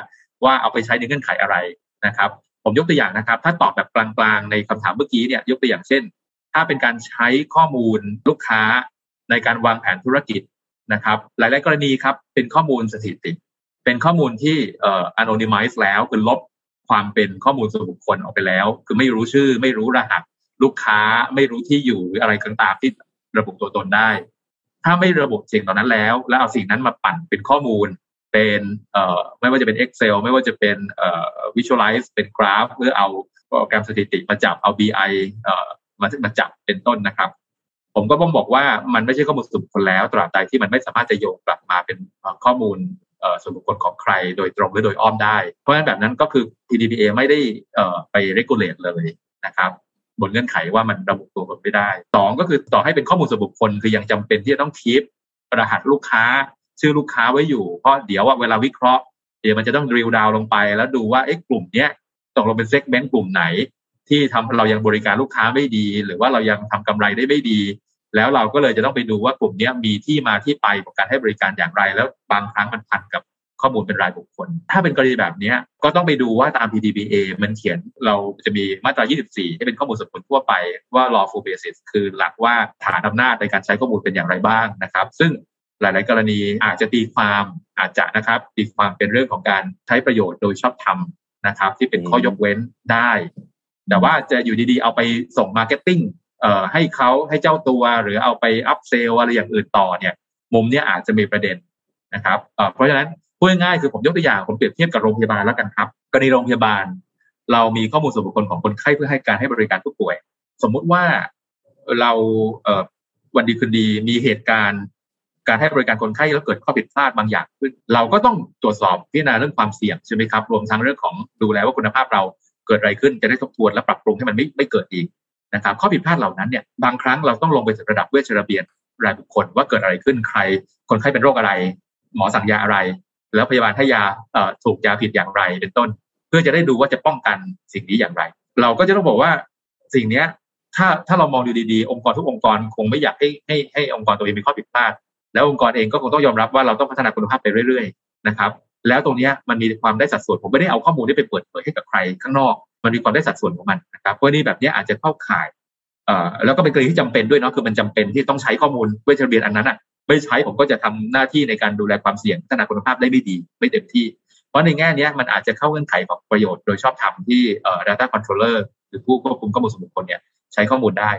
ว่าเอาไปใช้ในเงื่อนไขอะไรนะครับ ผมยกตัวอย่างนะครับ ถ้าตอบแบบกลางๆในคำถามเมื่อกี้เนี่ยยกตัวอย่างเช่น ถ้าเป็นการใช้ข้อมูลลูกค้าในการวางแผนธุรกิจนะครับ หลาย ๆ กรณีครับเป็นข้อมูลสถิติ เป็นข้อมูลที่เอ่อ anonymize แล้วคือลบความเป็นข้อมูลส่วนบุคคลออกไปแล้ว คือไม่รู้ชื่อ ไม่รู้รหัส ลูกค้าไม่รู้ที่อยู่หรืออะไรต่างๆที่ระบุตัวตนได้ ถ้าไม่ระบุสิ่งเหล่านั้นแล้ว แล้วเอาสิ่งนั้นมาปั่นเป็นข้อมูลเป็นเอ่อไม่ว่าจะเป็น Excel ไม่ว่าจะเป็นเอ่อ Visualize เป็นกราฟหรือเอาโปรแกรมสถิติมาจับเอา BI เอ่อ มามาจับเป็นต้นนะครับ ผมก็ต้องบอกว่ามันไม่ใช่ข้อมูลส่วนบุคคลแล้วตราบใดที่มันไม่สามารถจะโยงกลับมาเป็นข้อมูลส่วนบุคคลของใครโดยตรงหรือโดยอ้อมได้ เพราะฉะนั้นแบบนั้นก็คือ PDPA ไม่ได้ไป regulate เลยนะครับบนเงื่อนไขว่ามันระบุตัวตนไม่ได้สองก็คือต่อให้เป็นข้อมูลส่วนบุคคลคือยังจำเป็นที่จะต้องคีปรหัสลูกค้า ชื่อลูกค้าไว้อยู่ เพราะเดี๋ยวว่าเวลาวิเคราะห์ เดี๋ยวมันจะต้องดริลดาวลงไป แล้วดูว่าเอ๊ะกลุ่มเนี้ยตกลงเป็นเซกเมนต์กลุ่มไหน ที่ทำเรายังบริการลูกค้าไม่ดี หรือว่าเรายังทำกำไรได้ไม่ดี แล้วเราก็เลยจะต้องไปดูว่ากลุ่มนี้มีที่มาที่ไปของการให้บริการอย่างไร แล้วบางครั้งมันพันกับข้อมูลเป็นรายบุคคล ถ้าเป็นกรณีแบบนี้ก็ต้องไปดูว่าตาม PDPA มันเขียนเราจะมีมาตรา 24 ที่เป็นข้อมูลส่วนบุคคลทั่วไปว่า lawful basis คือหลักว่าฐานอำนาจในการใช้ข้อมูลเป็นอย่างไรบ้างนะครับ ซึ่งหลาย ๆ กรณีอาจจะตีความอาจจะนะครับตีความเป็นเรื่องของการใช้ประโยชน์โดยชอบธรรมนะครับ ที่เป็นข้อยกเว้นได้ แต่ว่าจะอยู่ดีๆ เอาไปส่ง marketing ให้เขาให้เจ้าตัวหรือเอาไป upsell อะไรอย่างอื่นต่อเนี่ย มุมนี้อาจจะมีประเด็นนะครับเพราะฉะนั้นพูดง่ายๆคือผมยกตัวอย่างผมเปรียบเทียบกับโรงพยาบาลแล้วกันครับกรณีโรงพยาบาล เรามีข้อมูลส่วนบุคคลของคนไข้เพื่อให้การให้บริการผู้ป่วย สมมุติว่าเราเวันดีคืนดีมีเหตุการณ์การให้บริการคนไข้แล้วเกิดข้อผิดพลาดบางอย่างขึ้น เราก็ต้องตรวจสอบพิจารณาเรื่องความเสี่ยงใช่ไหมครับ รวมทั้งเรื่องของดูแลว่าคุณภาพเรา เกิดอะไรขึ้นจะได้ทบทวนและปรับปรุงให้มันไม่ไม่เกิดอีกนะครับ ข้อผิดพลาดเหล่านั้นเนี่ยบางครั้งเราต้องลงไปถึงระดับเวชระเบียนรายบุคคลว่าเกิดอะไรขึ้นใคร คนไข้เป็นโรคอะไร หมอสั่งยาอะไร แล้วพยาบาลให้ยาถูกยาผิดอย่างไรเป็นต้น เพื่อจะได้ดูว่าจะป้องกันสิ่งนี้อย่างไร เราก็จะต้องบอกว่าสิ่งเนี้ยถ้าถ้าเรามองดูดีๆ องค์กรทุกองค์กรคงไม่อยากให้ให้ให้องค์กรตัวเองมีข้อผิดพลาด แล้วองค์กรเองก็คงต้องยอมรับว่าเราต้องพัฒนาคุณภาพไปเรื่อยๆนะครับ แล้วตรงนี้มันมีความได้สัดส่วนผมไม่ได้เอาข้อมูลนี้ไปเปิดเผยให้กับใครข้างนอก มันมีความได้สัดส่วนของมันนะครับเพราะนี่แบบนี้อาจจะเข้าข่ายเอ่อแล้วก็เป็นกรณีที่จำเป็นด้วยเนาะคือมันจำเป็นที่ต้องใช้ข้อมูลเวชระเบียนอันนั้นอะไม่ใช้ผมก็จะทำหน้าที่ในการดูแลความเสี่ยงพัฒนาคุณภาพได้ไม่ดี ไม่เต็มที่ เพราะในแง่นี้มันอาจจะเข้าเงื่อนไขของประโยชน์โดยชอบธรรมที่เอ่อ data controller หรือผู้ควบคุมข้อมูลส่วนบุคคลเนี่ยใช้ข้อมูลได้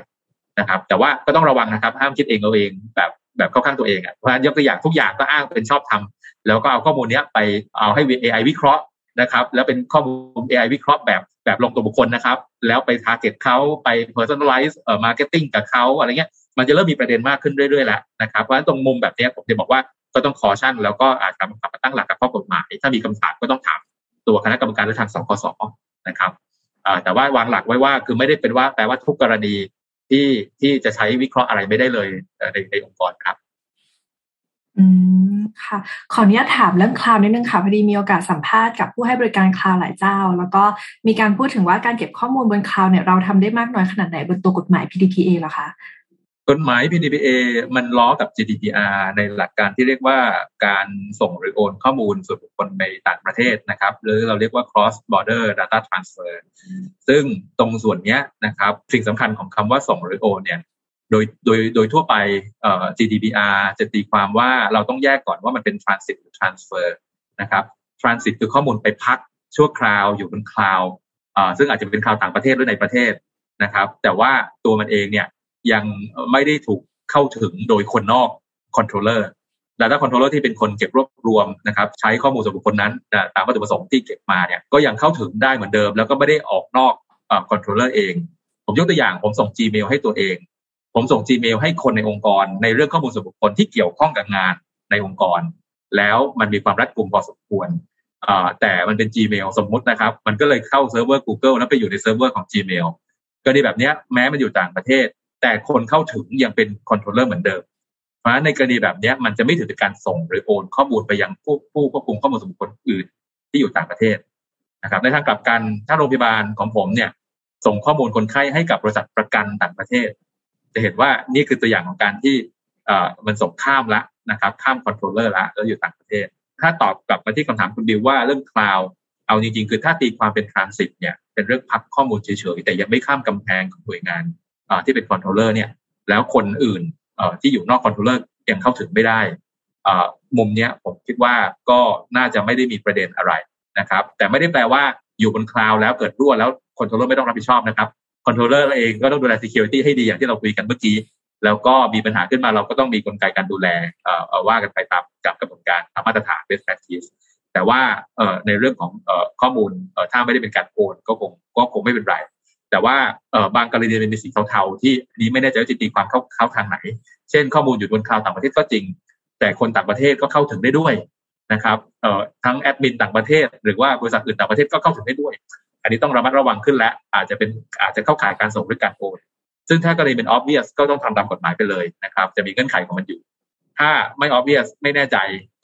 นะครับ แต่ว่าก็ต้องระวังนะครับห้ามคิดเองเอาเองแบบแบบเข้าข้างตัวเองอะเพราะฉะนั้นยกตัวอย่างทุกอย่างก็อ้างเป็นชอบธรรม แล้วก็เอาข้อมูลนี้ไปเอาให้ AI วิเคราะห์นะครับ แล้วเป็นข้อมูล AI วิเคราะห์แบบแบบลงตัวบุคคลนะครับ แล้วไป target เขาไป personalize เอ่อ marketing กับเขาอะไรเงี้ยมันจะเริ่มมีประเด็นมากขึ้นเรื่อยๆแล้วนะครับเพราะฉะนั้นตรงมุมแบบนี้ผมจะบอกว่าก็ต้องคอชั่น แล้วก็อาจจะกลับมาตั้งหลักกับข้อกฎหมาย ถ้ามีคำถามก็ต้องถามตัวคณะกรรมการหรือทางสคสนะครับแต่ว่าวางหลักไว้ว่าคือไม่ได้เป็นว่าแปลว่าทุกกรณีที่ที่จะใช้วิเคราะห์อะไรไม่ได้เลยในในองค์กรครับ อืมค่ะ ขออนุญาตถามเรื่องคลาวนิดนึงค่ะ พอดีมีโอกาสสัมภาษณ์กับผู้ให้บริการคลาวหลายเจ้า แล้วก็มีการพูดถึงว่าการเก็บข้อมูลบนคลาวเนี่ยเราทำได้มากน้อยขนาดไหนบนตัวกฎหมาย PDPA หรอคะกฎหมาย PDPA มันล้อกับ GDPR ในหลักการที่เรียกว่าการส่งหรือโอนข้อมูลส่วนบุคคลในต่างประเทศนะครับ หรือเราเรียกว่า cross border data transfer ซึ่งตรงส่วนนี้นะครับ สิ่งสำคัญของคำว่าส่งหรือโอนเนี่ย โดยโดยโดยทั่วไป GDPR จะตีความว่าเราต้องแยกก่อนว่ามันเป็น transit หรือ transfer นะครับ transit คือข้อมูลไปพักชั่วคราวอยู่บน cloud ซึ่งอาจจะเป็น cloud ต่างประเทศหรือในประเทศนะครับ แต่ว่าตัวมันเองเนี่ยยังไม่ได้ถูกเข้าถึงโดยคนนอกคอนโทรลเลอร์ Data Controller ที่เป็นคนเก็บรวบรวมนะครับ ใช้ข้อมูลส่วนบุคคลนั้นตามวัตถุประสงค์ที่เก็บมาเนี่ยก็ยังเข้าถึงได้เหมือนเดิม แล้วก็ไม่ได้ออกนอก controller เอง ผมยกตัวอย่างผมส่ง Gmail ให้ตัวเอง ผมส่ง Gmail ให้คนในองค์กร ในเรื่องข้อมูลส่วนบุคคลที่เกี่ยวข้องกับงานในองค์กร แล้วมันมีความรัดกุมพอสมควรแต่มันเป็น Gmail สมมุตินะครับ มันก็เลยเข้าเซิร์ฟเวอร์ Google แล้วไปอยู่ในเซิร์ฟเวอร์ของ Gmail กรณีแบบนี้แม้มันอยู่ต่างประเทศ แต่คนเข้าถึงยังเป็น controller เหมือนเดิม เพราะในกรณีแบบนี้มันจะไม่ถือเป็นการส่งหรือโอนข้อมูลไปยังผู้ผู้ควบคุมข้อมูลส่วนบุคคลอื่นที่อยู่ต่างประเทศนะครับในทางกลับกันถ้าโรงพยาบาลของผมเนี่ย ส่งข้อมูลคนไข้ให้กับบริษัทประกันต่างประเทศ จะเห็นว่านี่คือตัวอย่างของการที่เอ่อมันส่งข้ามละนะครับ ข้าม controller ละแล้วอยู่ต่างประเทศ ถ้าตอบกลับมาที่คำถามคุณบิวว่าเรื่อง cloud เอาจริงๆ คือถ้าตีความเป็น transit เนี่ยเป็นเรื่องพักข้อมูลเฉยๆแต่ยังไม่ข้ามกำแพงของหน่วยงานที่เป็น controller เนี่ย แล้วคนอื่นที่อยู่นอก controller ยังเข้าถึงไม่ได้มุมเนี้ยผมคิดว่าก็น่าจะไม่ได้มีประเด็นอะไรนะครับ แต่ไม่ได้แปลว่าอยู่บน cloud แล้วเกิดรั่วแล้วcontroller ไม่ต้องรับผิดชอบนะครับ controller เองก็ต้องดูแล security ให้ดีอย่างที่เราคุยกันเมื่อกี้ แล้วก็มีปัญหาขึ้นมาเราก็ต้องมีกลไกการดูแลเอ่อว่ากันไปตามกับกระบวนการตามมาตรฐาน best practice แต่ว่าเอ่อในเรื่องของเอ่อข้อมูลเอ่อถ้าไม่ได้เป็นการโอนก็คงก็คงไม่เป็นไร แต่ว่าเอ่อบางกรณีมันมีสีเทาๆที่นี้ไม่แน่ใจว่าจะตีความเข้าเข้าทางไหน เช่น ข้อมูลอยู่บน cloud ต่างประเทศก็จริง แต่คนต่างประเทศก็เข้าถึงได้ด้วยนะครับเอ่อทั้งแอดมินต่างประเทศ หรือว่าบริษัทอื่นต่างประเทศก็เข้าถึงได้ด้วย อันนี้ต้องระมัดระวังขึ้นแล้วอาจจะเป็นอาจจะเข้าข่ายการส่งหรือการโอนซึ่งถ้ากรณีเป็น obvious ก็ต้องทำตามกฎหมายไปเลยนะครับ จะมีเงื่อนไขของมันอยู่ ถ้าไม่ obvious ไม่แน่ใจ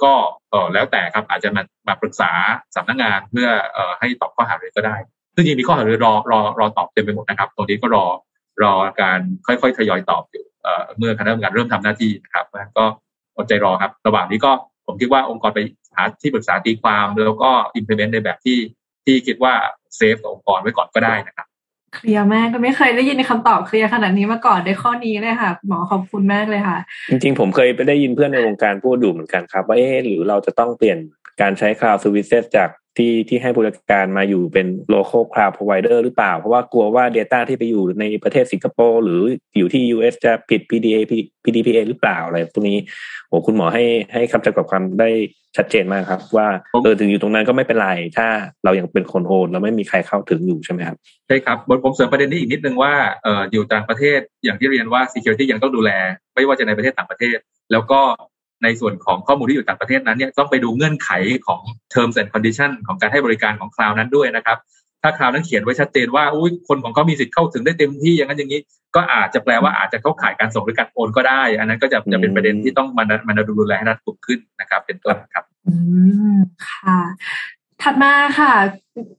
ก็เออแล้วแต่ครับอาจจะมามาปรึกษาสำนักงานเพื่อเอ่อให้ตอบข้อหารือก็ได้ ซึ่งจริงมีข้อหารือรอรอรอตอบเต็มไปหมดนะครับ ตรงนี้ก็รอรอการค่อยๆทยอยตอบอยู่เอ่อเมื่อคณะกรรมการเริ่มทำหน้าที่นะครับก็อดใจรอครับ ระหว่างนี้ก็ผมคิดว่าองค์กรไปหาที่ปรึกษาตีความแล้วก็ implement ในแบบที่ ที่คิดว่าเซฟกับองค์กรไว้ก่อนก็ได้นะครับเคลียร์มากก็ไม่เคยได้ยินคำตอบเคลียร์ขนาดนี้มาก่อนในข้อนี้เลยค่ะ หมอขอบคุณมากเลยค่ะ จริงๆ ผมเคยไปได้ยินเพื่อนในวงการพูดดูเหมือนกันครับ ว่าเอ๊ะหรือเราจะต้องเปลี่ยนการใช้ cloud services จาก ที่ที่ให้บริการมาอยู่เป็น local cloud provider หรือเปล่า เพราะว่ากลัวว่า Data ที่ไปอยู่ในประเทศสิงคโปร์หรืออยู่ที่ US จะผิด PDA PDPA หรือเปล่าอะไรพวกนี้โอ้คุณหมอให้ให้คำจำกัดความได้ชัดเจนมากครับ ว่าเออถึงอยู่ตรงนั้นก็ไม่เป็นไร ถ้าเรายังเป็นคนโอนแล้วไม่มีใครเข้าถึงอยู่ใช่ไหมครับใช่ครับผมเสริมประเด็นนี้อีกนิดนึงว่าเอออยู่ต่างประเทศอย่างที่เรียนว่า security ยังต้องดูแล ไม่ว่าจะในประเทศต่างประเทศ แล้วก็ ในส่วนของข้อมูลที่อยู่ต่างประเทศนั้นเนี่ยต้องไปดูเงื่อนไขของ terms and condition ของการให้บริการของคลาวนั้นด้วยนะครับ ถ้าคลาวนั้นเขียนไว้ชัดเจนว่าอุ้ยคนของเขามีสิทธิ์เข้าถึงได้เต็มที่อย่างนั้นอย่างนี้ ก็อาจจะแปลว่าอาจจะเข้าข่ายการส่งหรือการโอนก็ได้ อันนั้นก็จะจะเป็นประเด็นที่ต้องมันมันดูแลให้รัดกุมขึ้นนะครับ เป็นต้นครับอืมค่ะ ถัดมาค่ะ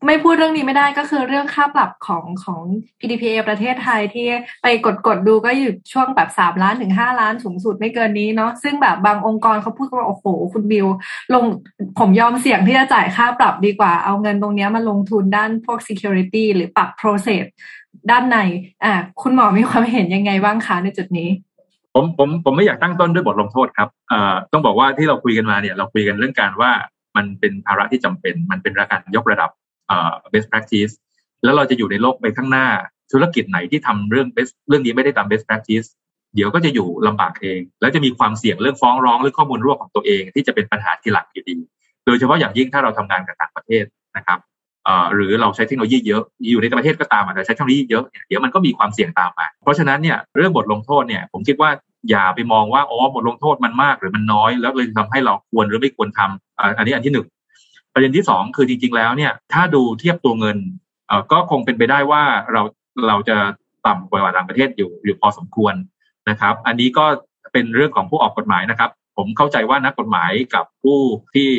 ไม่พูดเรื่องนี้ไม่ได้ก็คือเรื่องค่าปรับของของ PDPA ประเทศไทยที่ไปกดกดดูก็อยู่ช่วงแบบสามล้านถึงห้าล้านสูงสุดไม่เกินนี้เนาะซึ่งแบบบางองค์กรเขาพูดว่าโอ้โหคุณบิว ลงผมยอมเสี่ยงที่จะจ่ายค่าปรับดีกว่า เอาเงินตรงนี้มาลงทุนด้านพวก security หรือปรับ process ด้านในอ่าคุณหมอมีความเห็นยังไงบ้างคะในจุดนี้ผมผมผมไม่อยากตั้งต้นด้วยบทลงโทษครับเอ่อต้องบอกว่าที่เราคุยกันมาเนี่ยเราคุยกันเรื่องการว่า มันเป็นภาระที่จำเป็น มันเป็นการยกระดับ best practice แล้วเราจะอยู่ในโลกไปข้างหน้า ธุรกิจไหนที่ทำเรื่อง best เรื่องนี้ไม่ได้ตาม best practice เดี๋ยวก็จะอยู่ลำบากเอง แล้วจะมีความเสี่ยงเรื่องฟ้องร้องเรื่องข้อมูลรั่วของตัวเอง ที่จะเป็นปัญหาทีหลังอยู่ดี โดยเฉพาะอย่างยิ่งถ้าเราทำงานกับต่างประเทศนะครับหรือเราใช้เทคโนโลยีเยอะ อยู่ในประเทศก็ตามแต่ใช้เทคโนโลยีเยอะเดี๋ยวมันก็มีความเสี่ยงตามมา เพราะฉะนั้นเนี่ยเรื่องบทลงโทษเนี่ยผมคิดว่า อย่าไปมองว่าอ๋อบทลงโทษมันมากหรือมันน้อย แล้วเลยทำให้เราควรหรือไม่ควรทำอันนี้อันที่หนึ่งประเด็นที่สองคือจริง ๆ แล้วเนี่ย ถ้าดูเทียบตัวเงินก็คงเป็นไปได้ว่าเราเราจะต่ำกว่าต่างประเทศอยู่อยู่พอสมควรนะครับ อันนี้ก็เป็นเรื่องของผู้ออกกฎหมายนะครับ ผมเข้าใจว่านักกฎหมายกับผู้ที่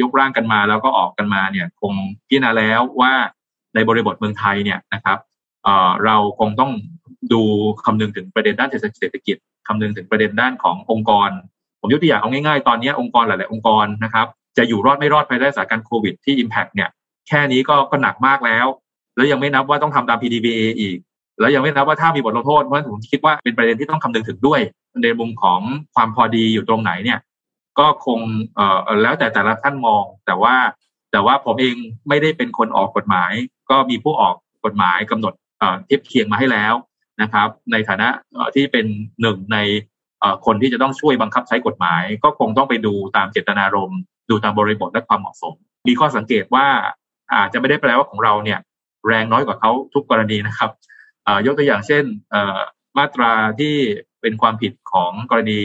ยกร่างกันมาแล้วก็ออกกันมาเนี่ยคงพิจารณาแล้วว่าในบริบทเมืองไทยเนี่ยนะครับเเราคงต้อง ดูคำนึงถึงประเด็นด้านเศรษฐกิจคำนึงถึงประเด็นด้านขององค์กร ผมยกตัวอย่างเอาง่ายๆ ตอนนี้องค์กรหลายๆองค์กรนะครับจะอยู่รอดไม่รอดภายใต้สถานการณ์โควิดที่ Impact เนี่ยแค่นี้ก็ก็หนักมากแล้ว แล้วยังไม่นับว่าต้องทำตาม PDPA อีก แล้วยังไม่นับว่าถ้ามีบทลงโทษเพราะฉะนั้นผมคิดว่าเป็นประเด็นที่ต้องคำนึงถึงด้วยในมุมของความพอดีอยู่ตรงไหนเนี่ยก็คงเอ่อแล้วแต่แต่ละท่านมอง แต่ว่าแต่ว่าผมเองไม่ได้เป็นคนออกกฎหมาย ก็มีผู้ออกกฎหมายกำหนดเอ่อเทียบเคียงมาให้แล้ว นะครับ ในฐานะที่เป็นหนึ่งในคนที่จะต้องช่วยบังคับใช้กฎหมาย ก็คงต้องไปดูตามเจตนารมณ์ดูตามบริบทและความเหมาะสม มีข้อสังเกตว่าอาจจะไม่ได้แปลว่าของเราเนี่ย แรงน้อยกว่าเขาทุกกรณีนะครับยกตัวอย่างเช่นมาตราที่เป็นความผิดของกรณี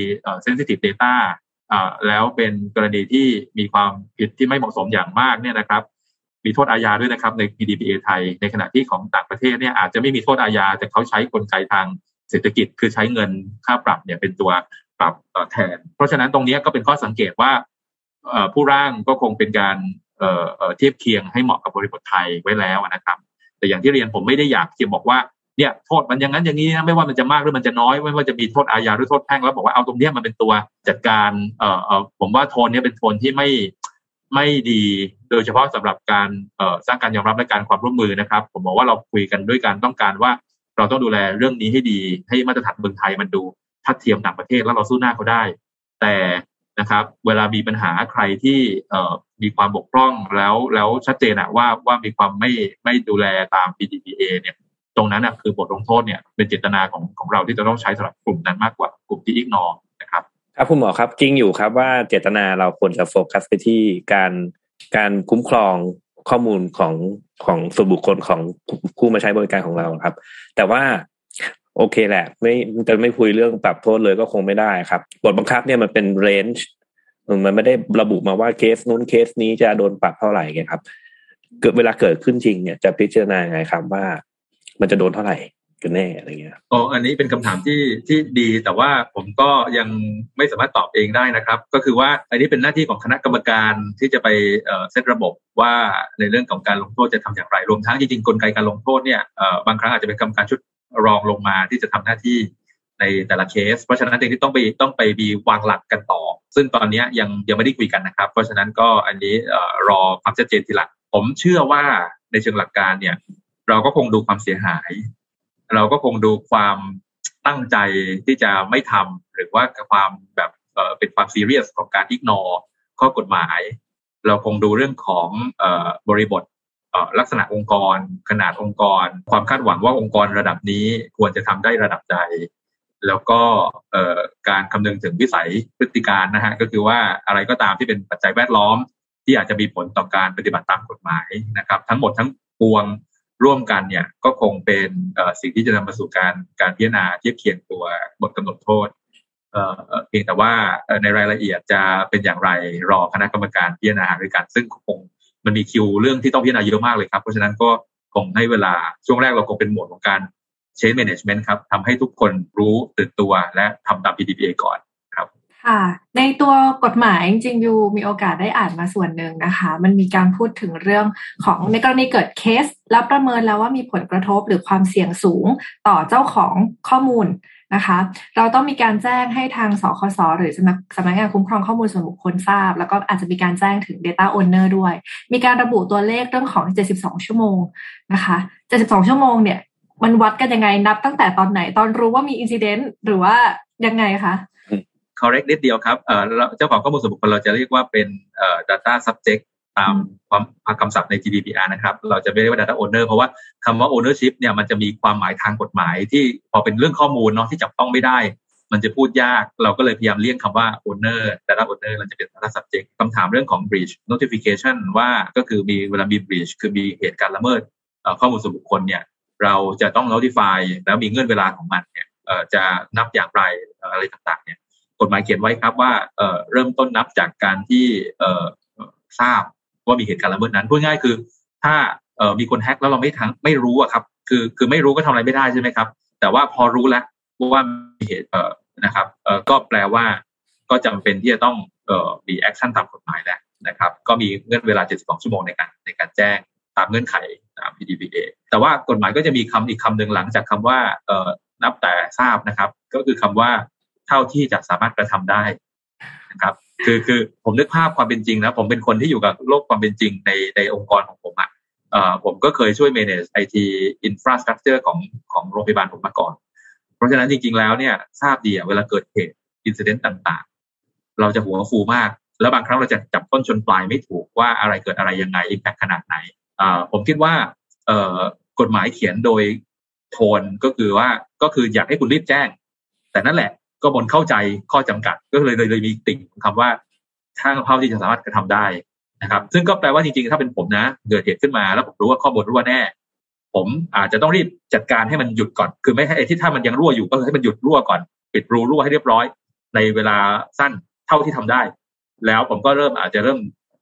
sensitive data แล้วเป็นกรณีที่มีความผิดที่ไม่เหมาะสมอย่างมากเนี่ยนะครับ มีโทษอาญาด้วยนะครับ ใน PDPA ไทย ในขณะที่ของต่างประเทศเนี่ยอาจจะไม่มีโทษอาญา แต่เขาใช้กลไกทางเศรษฐกิจคือใช้เงินค่าปรับเนี่ยเป็นตัวปรับแทน เพราะฉะนั้นตรงนี้ก็เป็นข้อสังเกตว่าผู้ร่างก็คงเป็นการเทียบเคียงให้เหมาะกับบริบทไทยไว้แล้วนะครับ แต่อย่างที่เรียนผมไม่ได้อยากจะบอกว่าเนี่ยโทษมันอย่างนั้นอย่างนี้นะไม่ว่ามันจะมากหรือมันจะน้อยไม่ว่าจะมีโทษอาญาหรือโทษแพ่งแล้วบอกว่าเอาตรงนี้มันเป็นตัวจัดการเอ่อผมว่าโทนนี้เป็นโทนที่ไม่ไม่ดี โดยเฉพาะสำหรับการสร้างการยอมรับและการความร่วมมือนะครับ ผมบอกว่าเราคุยกันด้วยการต้องการว่าเราต้องดูแลเรื่องนี้ให้ดี ให้มาตรฐานเมืองไทยมันดูทัดเทียมต่างประเทศแล้วเราสู้หน้าเขาได้ แต่นะครับเวลามีปัญหาใครที่เอ่อมีความบกพร่องแล้วแล้วชัดเจนอะว่าว่ามีความไม่ไม่ดูแลตาม PDPA เนี่ย ตรงนั้นนะคือบทลงโทษเนี่ยเป็นเจตนาของของเราที่จะต้องใช้สำหรับกลุ่มนั้นมากกว่ากลุ่มที่อิกนอนะครับครับคุณหมอครับจริงอยู่ครับว่าเจตนาเราควรจะโฟกัสไปที่การ การคุ้มครองข้อมูลของของส่วนบุคคลของผู้มาใช้บริการของเราครับ แต่ว่าโอเคแหละ ไม่จะไม่คุยเรื่องปรับโทษเลยก็คงไม่ได้ครับบทบังคับเนี่ยมันเป็นเรนจ์มันไม่ได้ระบุมาว่าเคสนู้นเคสนี้จะโดนปรับเท่าไหร่ไงครับ เกิดเวลาเกิดขึ้นจริงเนี่ยจะพิจารณาไงครับว่า มันจะโดนเท่าไหร่ กันแน่อะไรเงี้ยอ๋ออันนี้เป็นคำถามที่ที่ดีแต่ว่าผมก็ยังไม่สามารถตอบเองได้นะครับ ก็คือว่าอันนี้เป็นหน้าที่ของคณะกรรมการที่จะไปเซตระบบว่าในเรื่องของการลงโทษจะทำอย่างไรรวมทั้งจริงๆกลไกการลงโทษเนี่ยบางครั้งอาจจะเป็นกรรมการชุดรองลงมาที่จะทำหน้าที่ในแต่ละเคส เพราะฉะนั้นเองที่ต้องไปต้องไปมีวางหลักกันต่อ ซึ่งตอนนี้ยังยังไม่ได้คุยกันนะครับ เพราะฉะนั้นก็อันนี้รอความชัดเจนทีหลังผมเชื่อว่าในเชิงหลักการเนี่ย เราก็คงดูความเสียหาย เราก็คงดูความตั้งใจที่จะไม่ทำหรือว่าความแบบเป็นความซีเรียสของการอิกนอข้อกฎหมาย เราคงดูเรื่องของบริบทลักษณะองค์กร ขนาดองค์กร ความคาดหวังว่าองค์กรระดับนี้ควรจะทำได้ระดับใด แล้วก็การคำนึงถึงวิสัยพฤติการนะฮะก็คือว่าอะไรก็ตามที่เป็นปัจจัยแวดล้อม ที่อาจจะมีผลต่อการปฏิบัติตามกฎหมายนะครับ ทั้งหมดทั้งปวง ร่วมกันเนี่ยก็คงเป็นสิ่งที่จะนำมาสู่การการพิจารณาเทียบเคียงตัวบทกำหนดโทษเพียงแต่ว่าในรายละเอียดจะเป็นอย่างไรรอคณะกรรมการพิจารณาด้วยกันซึ่งคงมันมีคิวเรื่องที่ต้องพิจารณาเยอะมากเลยครับเพราะฉะนั้นก็คงให้เวลาช่วงแรกเราคงเป็นหมวดของการ change management ครับทำให้ทุกคนรู้ตื่นตัวและทำตาม PDPA ก่อน ค่ะ ในตัวกฎหมายจริงๆยูมีโอกาสได้อ่านมาส่วนหนึ่งนะคะ มันมีการพูดถึงเรื่องของในกรณีเกิดเคส แล้วประเมินแล้วว่ามีผลกระทบหรือความเสี่ยงสูงต่อเจ้าของข้อมูลนะคะ เราต้องมีการแจ้งให้ทางสคสหรือสำนักสำนักงานคุ้มครองข้อมูลส่วนบุคคลทราบ แล้วก็อาจจะมีการแจ้งถึง Data Owner ด้วย มีการระบุตัวเลขเรื่องของ 72 ชั่วโมงนะคะ 72 ชั่วโมงเนี่ย มันวัดกันยังไงนับตั้งแต่ตอนไหนตอนรู้ว่ามีอินซิเดนต์หรือว่ายังไงคะ correct นิดเดียวครับเจ้าของข้อมูลส่วนบุคคลเราจะเรียกว่าเป็น data subject ตามความคำศัพท์ใน GDPR นะครับ เราจะไม่เรียกว่า data owner เพราะว่าคำว่า ownership เนี่ยมันจะมีความหมายทางกฎหมาย ที่พอเป็นเรื่องข้อมูลเนาะที่จับต้องไม่ได้ มันจะพูดยาก เราก็เลยพยายามเลี่ยงคำว่า owner data owner เราจะเป็น data subject คำถามเรื่องของ breach notification ว่าก็คือมีเวลามี breach คือมีเหตุการณ์ละเมิดข้อมูลส่วนบุคคลเนี่ยเราจะต้อง notify แล้วมีเงื่อนเวลาของมันเนี่ยจะนับอย่างไรอะไรต่างๆเนี่ย กฎหมายเขียนไว้ครับว่าเริ่มต้นนับจากการที่ทราบว่ามีเหตุการณ์ละเมิดนั้นพูดง่ายคือ ถ้ามีคนแฮ็กแล้วเราไม่ทั้งไม่รู้อะครับ คือคือไม่รู้ก็ทำอะไรไม่ได้ใช่ไหมครับ แต่ว่าพอรู้แล้วว่ามีเหตุนะครับก็แปลว่าก็จำเป็นที่จะต้องมี action ตามกฎหมายแล้วนะครับ ก็มีเงื่อนเวลา 72 ชั่วโมงในการในการแจ้งตามเงื่อนไขตาม PDPA แต่ว่ากฎหมายก็จะมีคำอีกคำหนึ่งหลังจากคำว่านับแต่ทราบนะครับ ก็คือคำว่า เท่าที่จะสามารถกระทำได้นะครับ คือคือผมนึกภาพความเป็นจริงนะผมเป็นคนที่อยู่กับโลกความเป็นจริงในในองค์กรของผมอะเอ่อผมก็เคยช่วย manage IT infrastructure ของของโรงพยาบาลผมมาก่อน เพราะฉะนั้นจริง ๆ แล้วเนี่ยทราบดีอะเวลาเกิดเหตุอินซิเดนต์ต่างๆ เราจะหัวฟูมาก แล้วบางครั้งเราจะจับต้นชนปลายไม่ถูกว่าอะไรเกิดอะไรยังไงอิมแพคขนาดไหนผมคิดว่าเกฎหมายเขียนโดยโทนก็คือว่าก็คืออยากให้คุณรีบแจ้ง แต่นั่นแหละ ก็บนเข้าใจข้อจำกัดก็เลยเลยเลยมีติ่งคำว่าถ้าเท่าที่จะสามารถกระทำได้นะครับ ซึ่งก็แปลว่าจริงๆ ถ้าเป็นผมนะเกิดเหตุขึ้นมาแล้วผมรู้ว่าข้อมูลรั่วแน่ ผมอาจจะต้องรีบจัดการให้มันหยุดก่อน คือไม่ให้ที่ถ้ามันยังรั่วอยู่ก็ให้มันหยุดรั่วก่อน ปิดรูรั่วให้เรียบร้อย ในเวลาสั้นเท่าที่ทำได้ แล้วผมก็เริ่มอาจจะเริ่ม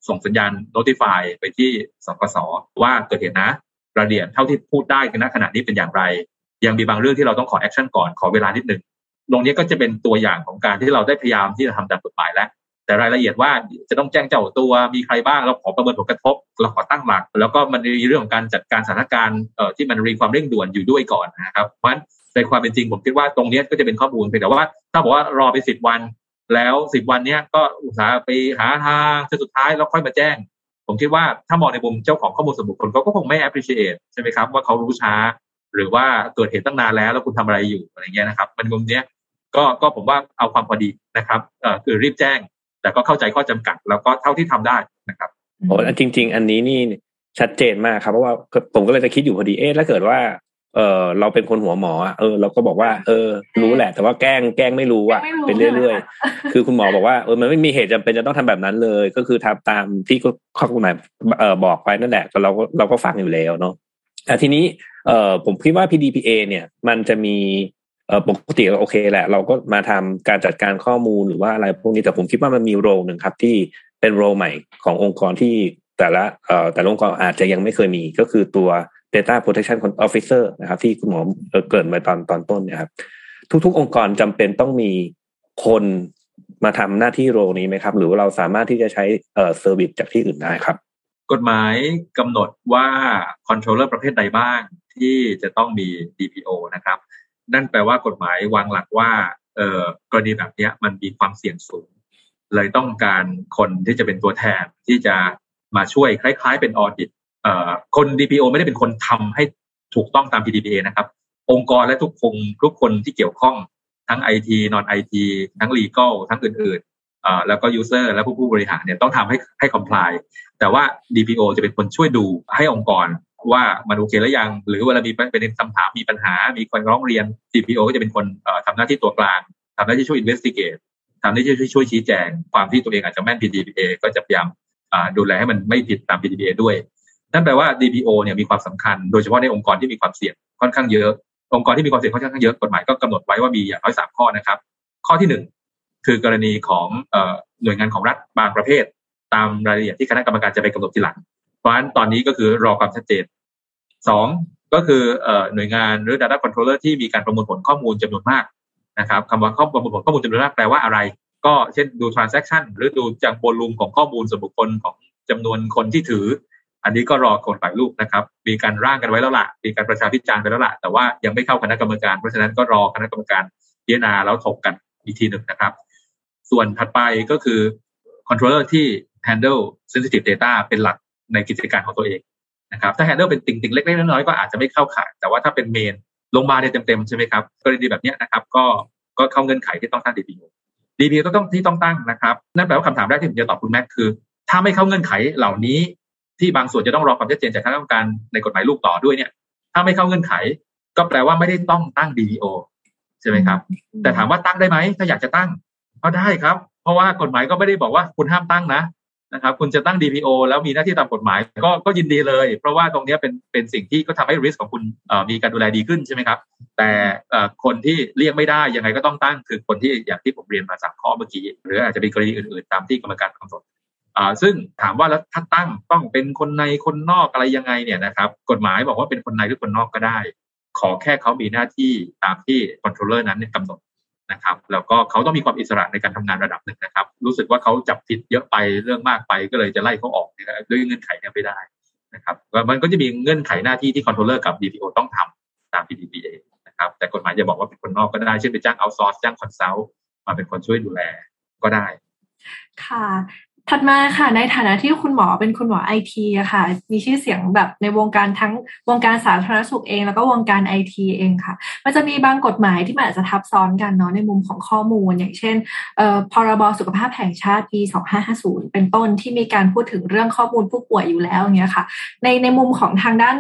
ส่งสัญญาณ notify ไปที่สกสว่าเกิดเหตุนะรายละเอียดเท่าที่พูดได้ณขณะนี้เป็นอย่างไร ยังมีบางเรื่องที่เราต้องขอแอคชั่นก่อนขอเวลานิดนึง ตรงนี้ก็จะเป็นตัวอย่างของการที่เราได้พยายามที่จะทำตามกฎหมายแล้ว แต่รายละเอียดว่าจะต้องแจ้งเจ้าตัวมีใครบ้างเราขอประเมินผลกระทบเราขอตั้งหลัก แล้วก็มันมีเรื่องของการจัดการสถานการณ์ที่มันรีความเร่งด่วนอยู่ด้วยก่อนนะครับเพราะฉะนั้นในความเป็นจริงผมคิดว่าตรงนี้ก็จะเป็นข้อมูลเพียงแต่ว่า ถ้าบอกว่ารอไปสิบวัน แล้วสิบวันเนี้ยก็อุตสาห์ไปหาทางจนสุดท้ายแล้วค่อยมาแจ้ง ผมคิดว่าถ้ามองในมุมเจ้าของข้อมูลส่วนบุคคลเขาก็คงไม่ appreciate ใช่ไหมครับว่าเขารู้ช้า หรือว่าเกิดเหตุตั้งนานแล้วแล้วคุณทำอะไรอยู่อะไรเงี้ยนะครับมันมุมเนี้ย ก็ก็ผมว่าเอาความพอดีนะครับเอ่อคือรีบแจ้ง แต่ก็เข้าใจข้อจำกัด แล้วก็เท่าที่ทำได้นะครับโอ้จริง ๆ อันนี้นี่ชัดเจนมากครับเพราะว่าผมก็เลยจะคิดอยู่พอดีเอ๊ะถ้าเกิดว่าเออเราเป็นคนหัวหมอเออเราก็บอกว่า เออ รู้แหละ แต่ว่าแกล้งแกล้งไม่รู้อะเป็นเรื่อยๆ คือคุณหมอบอกว่าเออมันไม่มีเหตุจำเป็นจะต้องทำแบบนั้นเลย ก็คือทำตามที่ข้อกฎหมายเออบอกไปนั่นแหละแต่เราก็เราก็ฟังอยู่แล้วเนาะแต่ทีนี้เออผมคิดว่า PDPA เนี่ย มันจะมี เออปกติโอเคแหละ เราก็มาทำการจัดการข้อมูลหรือว่าอะไรพวกนี้แต่ผมคิดว่ามันมี role หนึ่งครับ ที่เป็น role ใหม่ขององค์กรที่แต่ละเอ่อแต่ละองค์กรอาจจะยังไม่เคยมีก็คือตัว Data Protection Officer นะครับ ที่คุณหมอเกริ่นมาตอนตอนต้นนะครับ ทุก ๆ องค์กรจำเป็นต้องมีคนมาทำหน้าที่ role นี้ไหมครับ หรือว่าเราสามารถที่จะใช้เอ่อ service จากที่อื่นได้ครับ กฎหมายกำหนดว่าคอนโทรลเลอร์ประเภทใดบ้างที่จะต้องมี DPO นะครับ นั่นแปลว่ากฎหมายวางหลักว่าเออกรณีแบบนี้มันมีความเสี่ยงสูง เลยต้องการคนที่จะเป็นตัวแทนที่จะมาช่วยคล้าย ๆ เป็นออดิตคน DPO ไม่ได้เป็นคนทำให้ถูกต้องตาม PDPA นะครับ องค์กรและทุกคนทุกคนที่เกี่ยวข้องทั้ง IT นอน IT ทั้ง Legal ทั้งอื่นๆแล้วก็ User และผู้ผู้บริหารเนี่ยต้องทำให้ให้ comply แต่ว่า DPO จะเป็นคนช่วยดูให้องค์กร ว่ามันโอเคแล้วยัง หรือเวลามีเป็นคำถามมีปัญหา มีคนร้องเรียน DPO ก็จะเป็นคนทำหน้าที่ตัวกลางทำหน้าที่ช่วย investigate ทำหน้าที่ช่วยช่วยชี้แจง ความที่ตัวเองอาจจะแม่น PDPA ก็จะพยายามดูแลให้มันไม่ผิดตาม PDPA ด้วย นั่นแปลว่า DPO เนี่ยมีความสำคัญ โดยเฉพาะในองค์กรที่มีความเสี่ยงค่อนข้างเยอะ องค์กรที่มีความเสี่ยงค่อนข้างเยอะกฎหมายก็กำหนดไว้ว่ามีอย่างน้อยสามข้อนะครับ ข้อที่หนึ่งคือกรณีของหน่วยงานของรัฐบางประเภท ตามรายละเอียดที่คณะกรรมการจะไปกำหนดทีหลัง เพราะฉะนั้นตอนนี้ก็คือรอความชัดเจนสองก็คือหน่วยงานหรือ data controller ที่มีการประมวลผลข้อมูลจำนวนมากนะครับคำว่าข้อประมวลผลข้อมูลจำนวนมากแปลว่าอะไร ก็เช่นดู transaction หรือดูจากโวลูมของข้อมูลส่วนบุคคลของจำนวนคนที่ถือ อันนี้ก็รอกฎหมายลูกนะครับ มีการร่างกันไว้แล้วล่ะมีการประชาพิจารณ์ไปแล้วล่ะแต่ว่ายังไม่เข้าคณะกรรมการ เพราะฉะนั้นก็รอคณะกรรมการพิจารณาแล้วถกกันอีกทีหนึ่งนะครับ ส่วนถัดไปก็คือ controller ที่ handle sensitive data เป็นหลัก ในกิจการของตัวเองนะครับถ้า handle เป็นติ่งๆเล็กๆน้อยๆก็อาจจะไม่เข้าข่ายแต่ว่าถ้าเป็นเมนลงมาเลยเต็มๆใช่ไหมครับกรณีแบบนี้นะครับก็ก็เข้าเงื่อนไขที่ต้องตั้ง DPO DPO ก็ต้องที่ต้องตั้งนะครับ นั่นแปลว่าคำถามแรกที่ผมจะตอบคุณแม็กคือ ถ้าไม่เข้าเงื่อนไขเหล่านี้ ที่บางส่วนจะต้องรอความชัดเจนจากคณะกรรมการในกฎหมายลูกต่อด้วยเนี่ย ถ้าไม่เข้าเงื่อนไข ก็แปลว่าไม่ได้ต้องตั้ง DDO ใช่ไหมครับ แต่ถามว่าตั้งได้ไหมถ้าอยากจะตั้งก็ได้ครับ เพราะว่ากฎหมายก็ไม่ได้บอกว่าคุณห้ามตั้งนะ นะครับคุณจะตั้ง DPO แล้วมีหน้าที่ตามกฎหมาย ก็ก็ยินดีเลย เพราะว่าตรงนี้เป็นเป็นสิ่งที่ก็ทำให้ risk ของคุณมีการดูแลดีขึ้นใช่ไหมครับ แต่คนที่เลี่ยงไม่ได้ยังไงก็ต้องตั้งคือคนที่อย่างที่ผมเรียนมาสามข้อเมื่อกี้ หรืออาจจะมีกรณีอื่นๆ ตามที่กรรมการกำหนดซึ่งถามว่าแล้วถ้าตั้งต้องเป็นคนในคนนอกอะไรยังไงเนี่ยนะครับกฎหมายบอกว่าเป็นคนในหรือคนนอกก็ได้ ขอแค่เขามีหน้าที่ตามที่ controller นั้นกำหนด นะครับ แล้วก็เขาต้องมีความอิสระในการทำงานระดับหนึ่งนะครับ รู้สึกว่าเขาจับผิดเยอะไปเรื่องมากไปก็เลยจะไล่เขาออกด้วยเงื่อนไขนี้ไม่ได้นะครับมันก็จะมีเงื่อนไขหน้าที่ที่ controller กับ DPO ต้องทำตาม PDPA นะครับ แต่กฎหมายจะบอกว่าเป็นคนนอกก็ได้ เช่นไปจ้าง outsource จ้าง consultมาเป็นคนช่วยดูแลก็ได้ ค่ะ ถัดมาค่ะ ในฐานะที่คุณหมอเป็นคุณหมอไอทีอะค่ะ มีชื่อเสียงแบบในวงการทั้งวงการสาธารณสุขเอง แล้วก็วงการไอทีเองค่ะ มันจะมีบางกฎหมายที่มันอาจจะทับซ้อนกันเนาะในมุมของข้อมูล อย่างเช่นพรบสุขภาพแห่งชาติปี 2550 เป็นต้นที่มีการพูดถึงเรื่องข้อมูลผู้ป่วยอยู่แล้วอย่างเงี้ยค่ะ ในในมุมของทางด้าน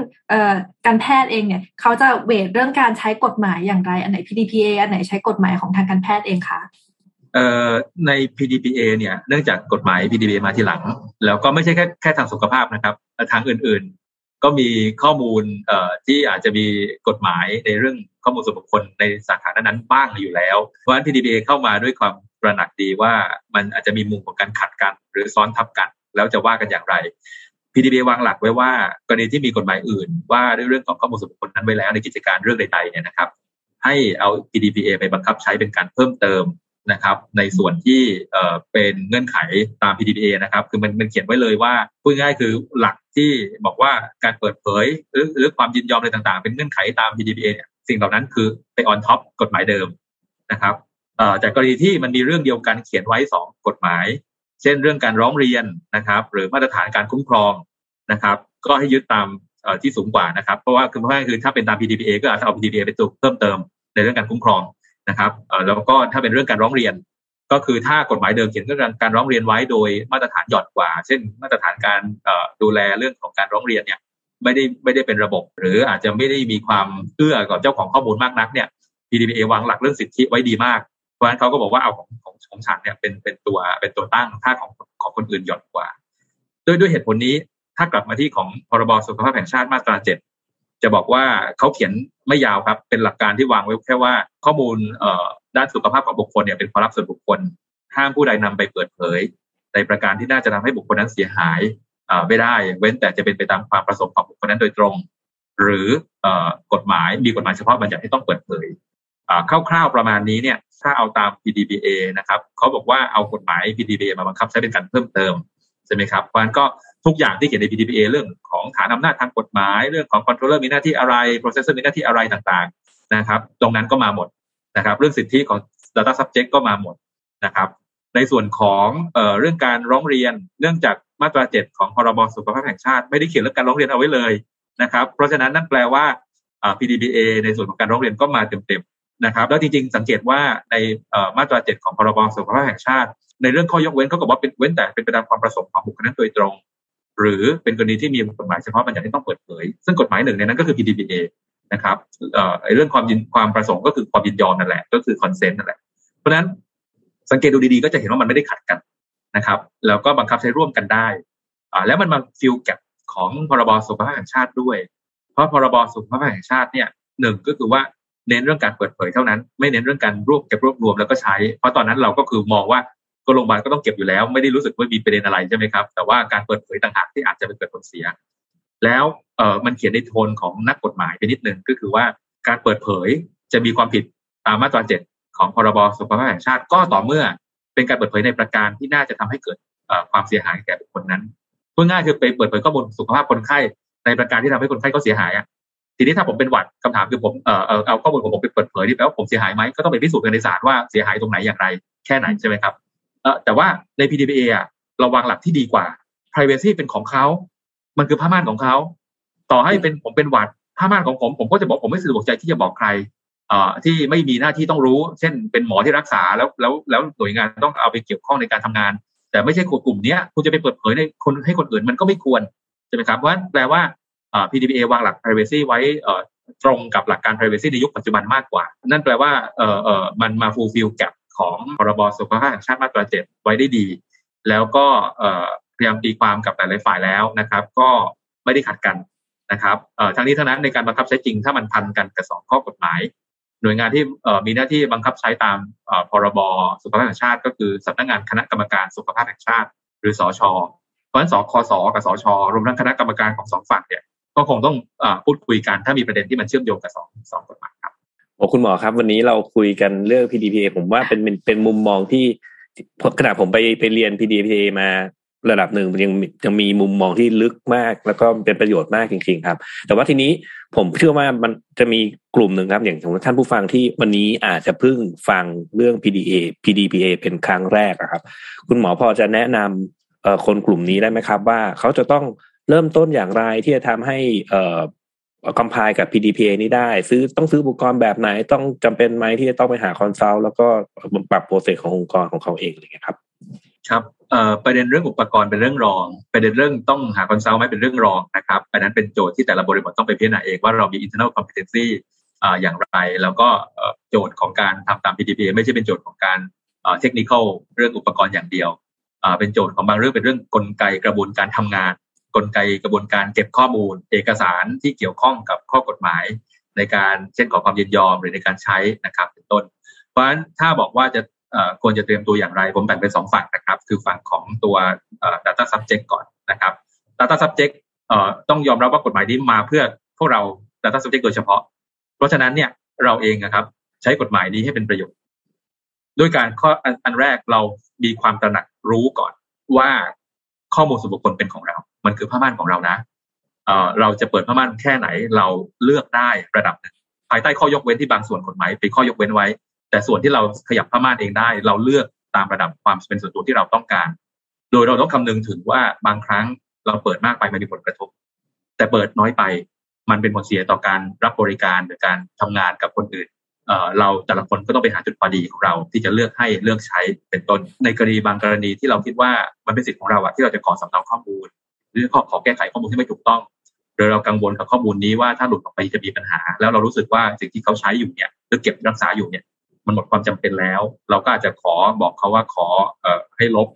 การแพทย์เองเนี่ยเขาจะเวทเรื่องการใช้กฎหมายอย่างไร อันไหน PDPA อันไหนใช้กฎหมายของทางการแพทย์เองคะ ใน PDPA เนี่ยเนื่องจากกฎหมาย PDPA มาทีหลัง แล้วก็ไม่ใช่แค่แค่ทางสุขภาพนะครับทางอื่นๆ ก็มีข้อมูลที่อาจจะมีกฎหมายในเรื่องข้อมูลส่วนบุคคลในสาขานั้นบ้างอยู่แล้ว เพราะฉะนั้น PDPA เข้ามาด้วยความประหนักดีว่ามันอาจจะมีมุมของการขัดกัน หรือซ้อนทับกัน แล้วจะว่ากันอย่างไร PDPA วางหลักไว้ว่ากรณีที่มีกฎหมายอื่น ว่าด้วยเรื่องของข้อมูลส่วนบุคคลนั้นไว้แล้วในกิจการเรื่องใดๆเนี่ยนะครับ ให้เอา PDPA ไปบังคับใช้เป็นการเพิ่มเติม นะครับในส่วนที่เป็นเงื่อนไขตาม PDPA นะครับคือมันมันเขียนไว้เลยว่าพูดง่ายคือหลักที่บอกว่าการเปิดเผยหรือหรือความยินยอมอะไรต่างๆ เป็นเงื่อนไขตาม PDPA เนี่ยสิ่งเหล่านั้นคือไป on top กฎหมายเดิมนะครับเอ่อจากกรณีที่มันมีเรื่องเดียวกันเขียนไว้ 2 กฎหมาย เช่นเรื่องการร้องเรียนนะครับหรือมาตรฐานการคุ้มครองนะครับ ก็ให้ยึดตามที่สูงกว่านะครับ เพราะว่าคือเพราะว่าคือถ้าเป็นตาม PDPA ก็อาจจะเอา PDPA ไปตัวเพิ่มเติมในเรื่องการคุ้มครอง นะครับแล้วก็ถ้าเป็นเรื่องการร้องเรียน ก็คือถ้ากฎหมายเดิมเขียนเรื่องการร้องเรียนไว้โดยมาตรฐานหย่อนกว่า เช่น มาตรฐานการดูแลเรื่องของการร้องเรียนเนี่ยไม่ได้ไม่ได้เป็นระบบ หรืออาจจะไม่ได้มีความเอื้อกับเจ้าของข้อมูลมากนักเนี่ย PDPA วางหลักเรื่องสิทธิไว้ดีมาก เพราะฉะนั้นเขาก็บอกว่าเอาของของของฉันเนี่ยเป็นเป็นตัวเป็นตัวตั้งถ้าของของคนอื่นหย่อนกว่า ด้วยด้วยเหตุผลนี้ถ้ากลับมาที่ของพรบสุขภาพแห่งชาติมาตราเจ็ด จะบอกว่าเขาเขียนไม่ยาวครับ เป็นหลักการที่วางไว้แค่ว่าข้อมูลเอ่อด้านสุขภาพของบุคคลเนี่ยเป็นความลับส่วนบุคคล ห้ามผู้ใดนำไปเปิดเผย ในประการที่น่าจะทำให้บุคคลนั้นเสียหายไม่ได้ เว้นแต่จะเป็นไปตามความประสงค์ของบุคคลนั้นโดยตรง หรือกฎหมายมีกฎหมายเฉพาะบัญญัติที่ต้องเปิดเผยคร่าวๆประมาณนี้เนี่ยถ้าเอาตาม PDBA นะครับเขาบอกว่าเอากฎหมาย PDBA มาบังคับใช้เป็นการเพิ่มเติมใช่ไหมครับเพราะฉะนั้นก็ ทุกอย่างที่เขียนใน PDPA เรื่องของฐานอำนาจทางกฎหมาย เรื่องของ controller มีหน้าที่อะไร processor มีหน้าที่อะไรต่างๆนะครับตรงนั้นก็มาหมดนะครับเรื่องสิทธิของ data subject ก็มาหมดนะครับในส่วนของเออเรื่องการร้องเรียนเนื่องจากมาตราเจ็ดของพรบสุขภาพแห่งชาติ ไม่ได้เขียนเรื่องการร้องเรียนเอาไว้เลยนะครับ เพราะฉะนั้นนั่นแปลว่า PDPA ในส่วนของการร้องเรียนก็มาเต็มๆนะครับ แล้วจริงๆ สังเกตว่าในมาตราเจ็ดของพรบสุขภาพแห่งชาติ ในเรื่องข้อยกเว้นเขาก็บอกว่าเป็นเว้นแต่เป็นไปตามความประสงค์ของบุคคลนั้นโดยตรง หรือเป็นกรณีที่มีกฎหมายเฉพาะบัญญัติที่ต้องเปิดเผย ซึ่งกฎหมายหนึ่งในนั้นก็คือ PDPA นะครับเอ่อเรื่องความยินความประสงค์ก็คือความยินยอมนั่นแหละก็คือ consent นั่นแหละ เพราะฉะนั้นสังเกตดูดีๆก็จะเห็นว่ามันไม่ได้ขัดกันนะครับ แล้วก็บังคับใช้ร่วมกันได้อ่าแล้วมันมา fill gapของพรบสุขภาพแห่งชาติด้วย เพราะพรบสุขภาพแห่งชาติเนี่ยหนึ่งก็คือว่าเน้นเรื่องการเปิดเผยเท่านั้น ไม่เน้นเรื่องการรวบเก็บรวบรวมแล้วก็ใช้ เพราะตอนนั้นเราก็คือมองว่า ก็โรงพยาบาลก็ต้องเก็บอยู่แล้วไม่ได้รู้สึกว่ามีประเด็นอะไรใช่ไหมครับ แต่ว่าการเปิดเผยต่างหากที่อาจจะเป็นเกิดผลเสีย แล้วเออมันเขียนในโทนของนักกฎหมายไปนิดนึงก็คือว่าการเปิดเผยจะมีความผิดตามมาตราเจ็ดของพรบสุขภาพแห่งชาติก็ต่อเมื่อเป็นการเปิดเผยในประการที่น่าจะทำให้เกิดความเสียหายแก่บุคคลนั้นพูดง่ายคือไปเปิดเผยข้อมูลสุขภาพคนไข้ในประการที่ทำให้คนไข้เขาเสียหายอะทีนี้ถ้าผมเป็นหวัดคำถามคือผมเออเอาข้อมูลของผมไปเปิดเผยที่แปลว่าผมเสียหายไหมก็ต้องไปพิสูจน์กันในศาลว่าเสียหายตรงไหนอย่างไร แค่ไหนใช่ไหมครับ แต่ว่าใน PDPA อะเราวางหลักที่ดีกว่า privacy เป็นของเขามันคือผ้าม่านของเขาต่อให้เป็นผมเป็นหวัดผ้าม่านของผมผมก็จะบอกผมไม่สะดวกใจที่จะบอกใครเอ่อที่ไม่มีหน้าที่ต้องรู้ เช่น เป็นหมอที่รักษาแล้วแล้วแล้วหน่วยงานต้องเอาไปเกี่ยวข้องในการทำงาน แต่ไม่ใช่กลุ่มนี้คุณจะไปเปิดเผยในคนให้คนอื่นมันก็ไม่ควรใช่ไหมครับเพราะฉะนั้นแปลว่า PDPA วางหลัก privacy ไว้ตรงกับหลักการ privacy ในยุคปัจจุบันมากกว่า นั่นแปลว่าเออเออมันมา fulfill gap ของพรบสุขภาพแห่งชาติมาตราเจ็ดไว้ได้ดี แล้วก็พยายามตีความกับหลายๆฝ่ายแล้วนะครับ ก็ไม่ได้ขัดกันนะครับทั้งนี้ทั้งนั้นในการบังคับใช้จริงถ้ามันพันกันกับสองข้อกฎหมาย หน่วยงานที่มีหน้าที่บังคับใช้ตามพรบสุขภาพแห่งชาติ ก็คือสำนักงานคณะกรรมการสุขภาพแห่งชาติ หรือสชเพราะฉะนั้นสคสกับสชรวมทั้งคณะกรรมการของสองฝั่งเนี่ยก็คงต้องอพูดคุยกันถ้ามีประเด็นที่มันเชื่อมโยงกับสองสองกฎหมาย โอ้คุณหมอครับ วันนี้เราคุยกันเรื่อง PDPA ผมว่าเป็นเป็นมุมมองที่ขณะผมไปไปเรียน PDPA มาระดับหนึ่งยังยังมีมุมมองที่ลึกมาก แล้วก็เป็นประโยชน์มากจริง ๆ ครับ แต่ว่าทีนี้ผมเชื่อว่ามันจะมีกลุ่มหนึ่งครับ อย่างสมมติท่านผู้ฟังที่วันนี้อาจจะเพิ่งฟังเรื่อง PDA PDPA เป็นครั้งแรกครับ คุณหมอพอจะแนะนำคนกลุ่มนี้ได้ไหมครับ ว่าเขาจะต้องเริ่มต้นอย่างไรที่จะทำให้อ่อ comply กับ PDPA นี้ได้ ซื้อต้องซื้ออุปกรณ์แบบไหนต้องจำเป็นไหมที่จะต้องไปหา consult แล้วก็ปรับ process ขององค์กรของเขาเองอะไรเงี้ยครับ ครับประเด็นเรื่องอุปกรณ์เป็นเรื่องรอง ประเด็นเรื่องต้องหา consult ไหมเป็นเรื่องรองนะครับอันนั้นเป็นโจทย์ที่แต่ละบริบทต้องไปพิจารณาเองว่าเรามี internal competency อย่างไร แล้วก็โจทย์ของการทำตาม PDPA ไม่ใช่เป็นโจทย์ของการเทคนิคเรื่องอุปกรณ์อย่างเดียวเป็นโจทย์ของบางเรื่องเป็นเรื่องกลไกกระบวนการทำงาน กลไกกระบวนการเก็บข้อมูล เอกสารที่เกี่ยวข้องกับข้อกฎหมาย ในการเช่นขอความยินยอมหรือในการใช้นะครับเป็นต้น เพราะฉะนั้นถ้าบอกว่าจะควรจะเตรียมตัวอย่างไร ผมแบ่งเป็นสองฝั่งนะครับ คือฝั่งของตัว data subject ก่อนนะครับ data subject ต้องยอมรับว่ากฎหมายนี้มาเพื่อพวกเรา data subject โดยเฉพาะ เพราะฉะนั้นเนี่ยเราเองนะครับใช้กฎหมายนี้ให้เป็นประโยชน์ ด้วยการข้ออันแรกเรามีความตระหนักรู้ก่อนว่าข้อมูลส่วนบุคคลเป็นของเรา มันคือผ้าม่านของเรานะเเราจะเปิดผ้าม่านแค่ไหน เราเลือกได้ระดับหนึ่งภายใต้ข้อยกเว้นที่บางส่วนกฎหมายเป็นข้อยกเว้นไว้ แต่ส่วนที่เราขยับผ้าม่านเองได้ เราเลือกตามระดับความเป็นส่วนตัวที่เราต้องการ โดยเราต้องคำนึงถึงว่าบางครั้งเราเปิดมากไปมันมีผลกระทบ แต่เปิดน้อยไปมันเป็นผลเสียต่อการรับบริการหรือการทำงานกับคนอื่นเราแต่ละคนก็ต้องไปหาจุดพอดีของเรา ที่จะเลือกให้เลือกใช้เป็นต้นในกรณีบางกรณีที่เราคิดว่ามันเป็นสิทธิ์ของเราอะที่เราจะขอสำเนาข้อมูล หรือขอขอแก้ไขข้อมูลที่ไม่ถูกต้องรือเรากังวลกับข้อมูลนี้ว่าถ้าหลุดออกไปจะมีปัญหา แล้วเรารู้สึกว่าสิ่งที่เขาใช้อยู่เนี่ยหรือเก็บรักษาอยู่เนี่ย มันหมดความจำเป็นแล้ว เราก็อาจจะขอบอกเขาว่าขอเอ่อให้ลบ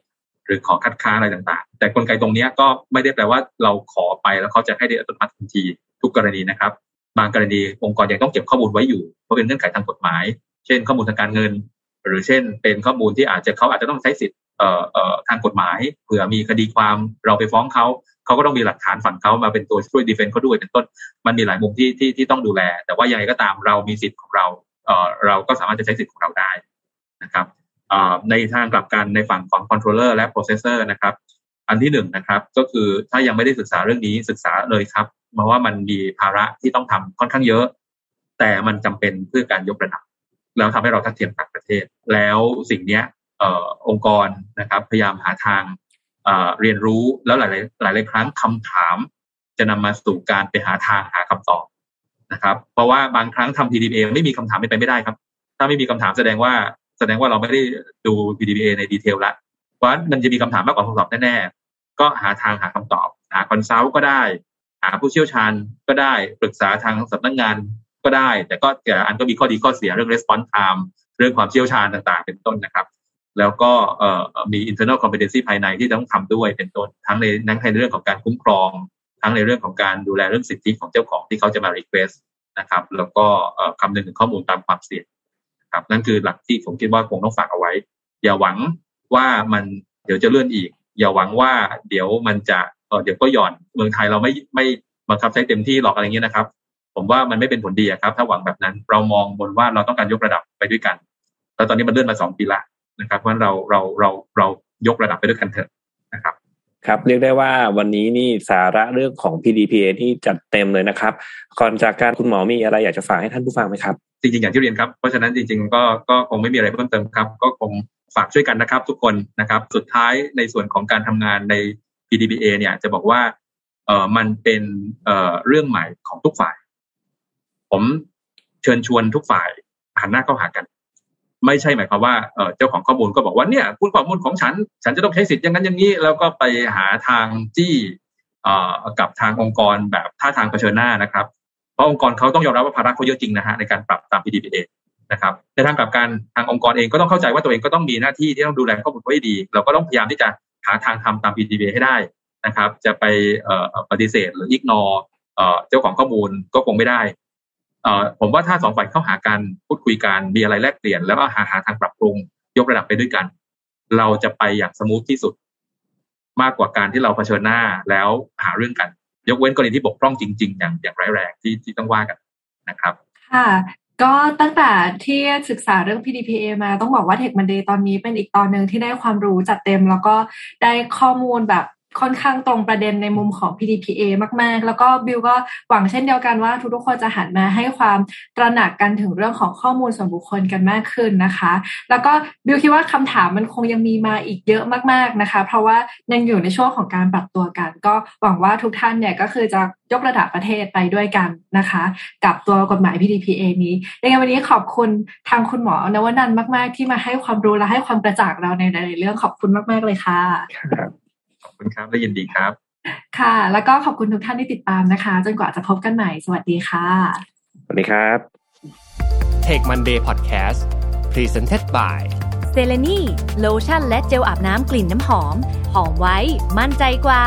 หรือขอคัดค้านอะไรต่างๆ แต่กลไกตรงนี้ก็ไม่ได้แปลว่าเราขอไปแล้วเขาจะให้ได้อัตโนมัติทันทีทุกกรณีนะครับ บางกรณีองค์กรยังต้องเก็บข้อมูลไว้อยู่เพราะเป็นเงื่อนไขทางกฎหมาย เช่น ข้อมูลทางการเงิน หรือเช่น เป็นข้อมูลที่อาจจะเขาอาจจะต้องใช้สิทธิ์เอ่อเอ่อทางกฎหมายเผื่อมีคดีความเราไปฟ้องเขาเขาก็ต้องมีหลักฐานฝั่งเขามาเป็นตัวช่วย defend เขาด้วยเป็นต้น มันมีหลายมุมที่ที่ที่ต้องดูแล แต่ว่ายังไงก็ตามเรามีสิทธิ์ของเราเอ่อเราก็สามารถจะใช้สิทธิ์ของเราได้นะครับในทางกลับกันในฝั่งของ controller และ processor นะครับ อันที่หนึ่งนะครับ ก็คือถ้ายังไม่ได้ศึกษาเรื่องนี้ศึกษาเลยครับเพราะว่ามันมีภาระที่ต้องทำค่อนข้างเยอะ แต่มันจำเป็นเพื่อการยกระดับ แล้วทำให้เราทัดเทียมต่างประเทศ แล้วสิ่งเนี้ยองค์กรนะครับ พยายามหาทางเรียนรู้แล้วหลายหลายหลายครั้งคำถาม จะนำมาสู่การไปหาทางหาคำตอบนะครับ เพราะว่าบางครั้งทำ PDPA ไม่มีคำถามไม่ไปไม่ได้ครับ ถ้าไม่มีคำถามแสดงว่าแสดงว่าเราไม่ได้ดู PDPA ใน detail ละเพราะมันจะมีคำถามมากกว่าคำตอบแน่ๆก็หาทางหาคำตอบ หา consult ก็ได้ หาผู้เชี่ยวชาญก็ได้ปรึกษาทางสำนักงาน ก็ได้ แต่ก็แต่อันก็มีข้อดีข้อเสียเรื่อง response time เรื่องความเชี่ยวชาญต่างๆ เป็นต้นนะครับ แล้วก็มี internal competency ภายในที่ต้องทำด้วยเป็นต้นทั้งในทั้งในเรื่องของการคุ้มครอง ทั้งในเรื่องของการดูแลเรื่องสิทธิของเจ้าของที่เขาจะมา request นะครับ แล้วก็คำนึงถึงข้อมูลตามความเสี่ยงครับนั่นคือหลักที่ผมคิดว่าคงต้องฝากเอาไว้ อย่าหวังว่ามันเดี๋ยวจะเลื่อนอีก อย่าหวังว่าเดี๋ยวมันจะเดี๋ยวก็หย่อนเมืองไทยเราไม่ไม่บังคับใช้เต็มที่หรอกอะไรเงี้ยนะครับ ผมว่ามันไม่เป็นผลดีครับ ถ้าหวังแบบนั้น เรามองบนว่าเราต้องการยกระดับไปด้วยกันแล้วตอนนี้มันเลื่อนมาสองปีละนะครับเพราะเราเราเราเรายกระดับไปด้วยกันเถอะนะครับครับเรียกได้ว่าวันนี้นี่สาระเรื่องของ PDPA ที่จัดเต็มเลยนะครับ ก่อนจากการคุณหมอมีอะไรอยากจะฝากให้ท่านผู้ฟังไหมครับ จริงๆ อย่างที่เรียนครับ เพราะฉะนั้นจริงๆ ก็ก็คงไม่มีอะไรเพิ่มเติมครับ ก็คงฝากช่วยกันนะครับ ทุกคนนะครับ สุดท้ายในส่วนของการทำงานใน PDPA เนี่ยจะบอกว่าเอ่อมันเป็นเอ่อเรื่องใหม่ของทุกฝ่าย ผมเชิญชวนทุกฝ่ายหันหน้าเข้าหากัน ไม่ใช่หมายความว่าเจ้าของข้อมูลก็บอกว่าเนี่ยคุณข้อมูลของฉัน ฉันจะต้องใช้สิทธิ์อย่างนั้นอย่างนี้ แล้วก็ไปหาทางจี้กับทางองค์กรแบบท่าทางเผชิญหน้านะครับเพราะองค์กรเขาต้องยอมรับว่าภาระเขาเยอะจริงนะฮะในการปรับตาม PDPA นะครับในทางกลับกันทางองค์กรเองก็ต้องเข้าใจว่าตัวเองก็ต้องมีหน้าที่ที่ต้องดูแลข้อมูลไว้ดี เราก็ต้องพยายามที่จะหาทางทำตาม PDPA ให้ได้นะครับ จะไปปฏิเสธหรืออิกนอเจ้าของข้อมูลก็คงไม่ได้ ผมว่าถ้าสองฝ่ายเข้าหากันพูดคุยกันมีอะไรแลกเปลี่ยน แล้วก็หาหาทางปรับปรุง ยกระดับไปด้วยกัน เราจะไปอย่างสมูทที่สุด มากกว่าการที่เราเผชิญหน้าแล้วหาเรื่องกัน ยกเว้นกรณีที่บกพร่องจริง ๆ อย่างอย่างร้ายแรงที่ที่ต้องว่ากันนะครับ ค่ะก็ตั้งแต่ที่ศึกษาเรื่อง PDPA มาต้องบอกว่า Tech Monday ตอนนี้เป็นอีกตอนหนึ่งที่ได้ความรู้จัดเต็ม แล้วก็ได้ข้อมูลแบบ ค่อนข้างตรงประเด็นในมุมของ PDPA มาก ๆ แล้วก็บิลก็หวังเช่นเดียวกันว่าทุกๆคนจะหันมาให้ความตระหนักกันถึงเรื่องของข้อมูลส่วนบุคคลกันมากขึ้นนะคะ แล้วก็บิลคิดว่าคำถามมันคงยังมีมาอีกเยอะมากๆนะคะ เพราะว่ายังอยู่ในช่วงของการปรับตัวกัน ก็หวังว่าทุกท่านเนี่ยก็คือจะยกระดับประเทศไปด้วยกันนะคะ กับตัวกฎหมาย PDPA นี้ยังไงวันนี้ขอบคุณทางคุณหมอนวนันมาก ๆ ที่มาให้ความรู้และให้ความกระจ่างเราในหลายๆเรื่องขอบคุณมาก ๆ เลยค่ะ คุณครับและยินดีครับ ค่ะ แล้วก็ขอบคุณทุกท่านที่ติดตามนะคะ จนกว่าจะพบกันใหม่ สวัสดีค่ะ สวัสดีครับ Take Monday Podcast Presented by เซเลนีโลชั่นและเจลอาบน้ำกลิ่นน้ำหอม หอมไว้ มั่นใจกว่า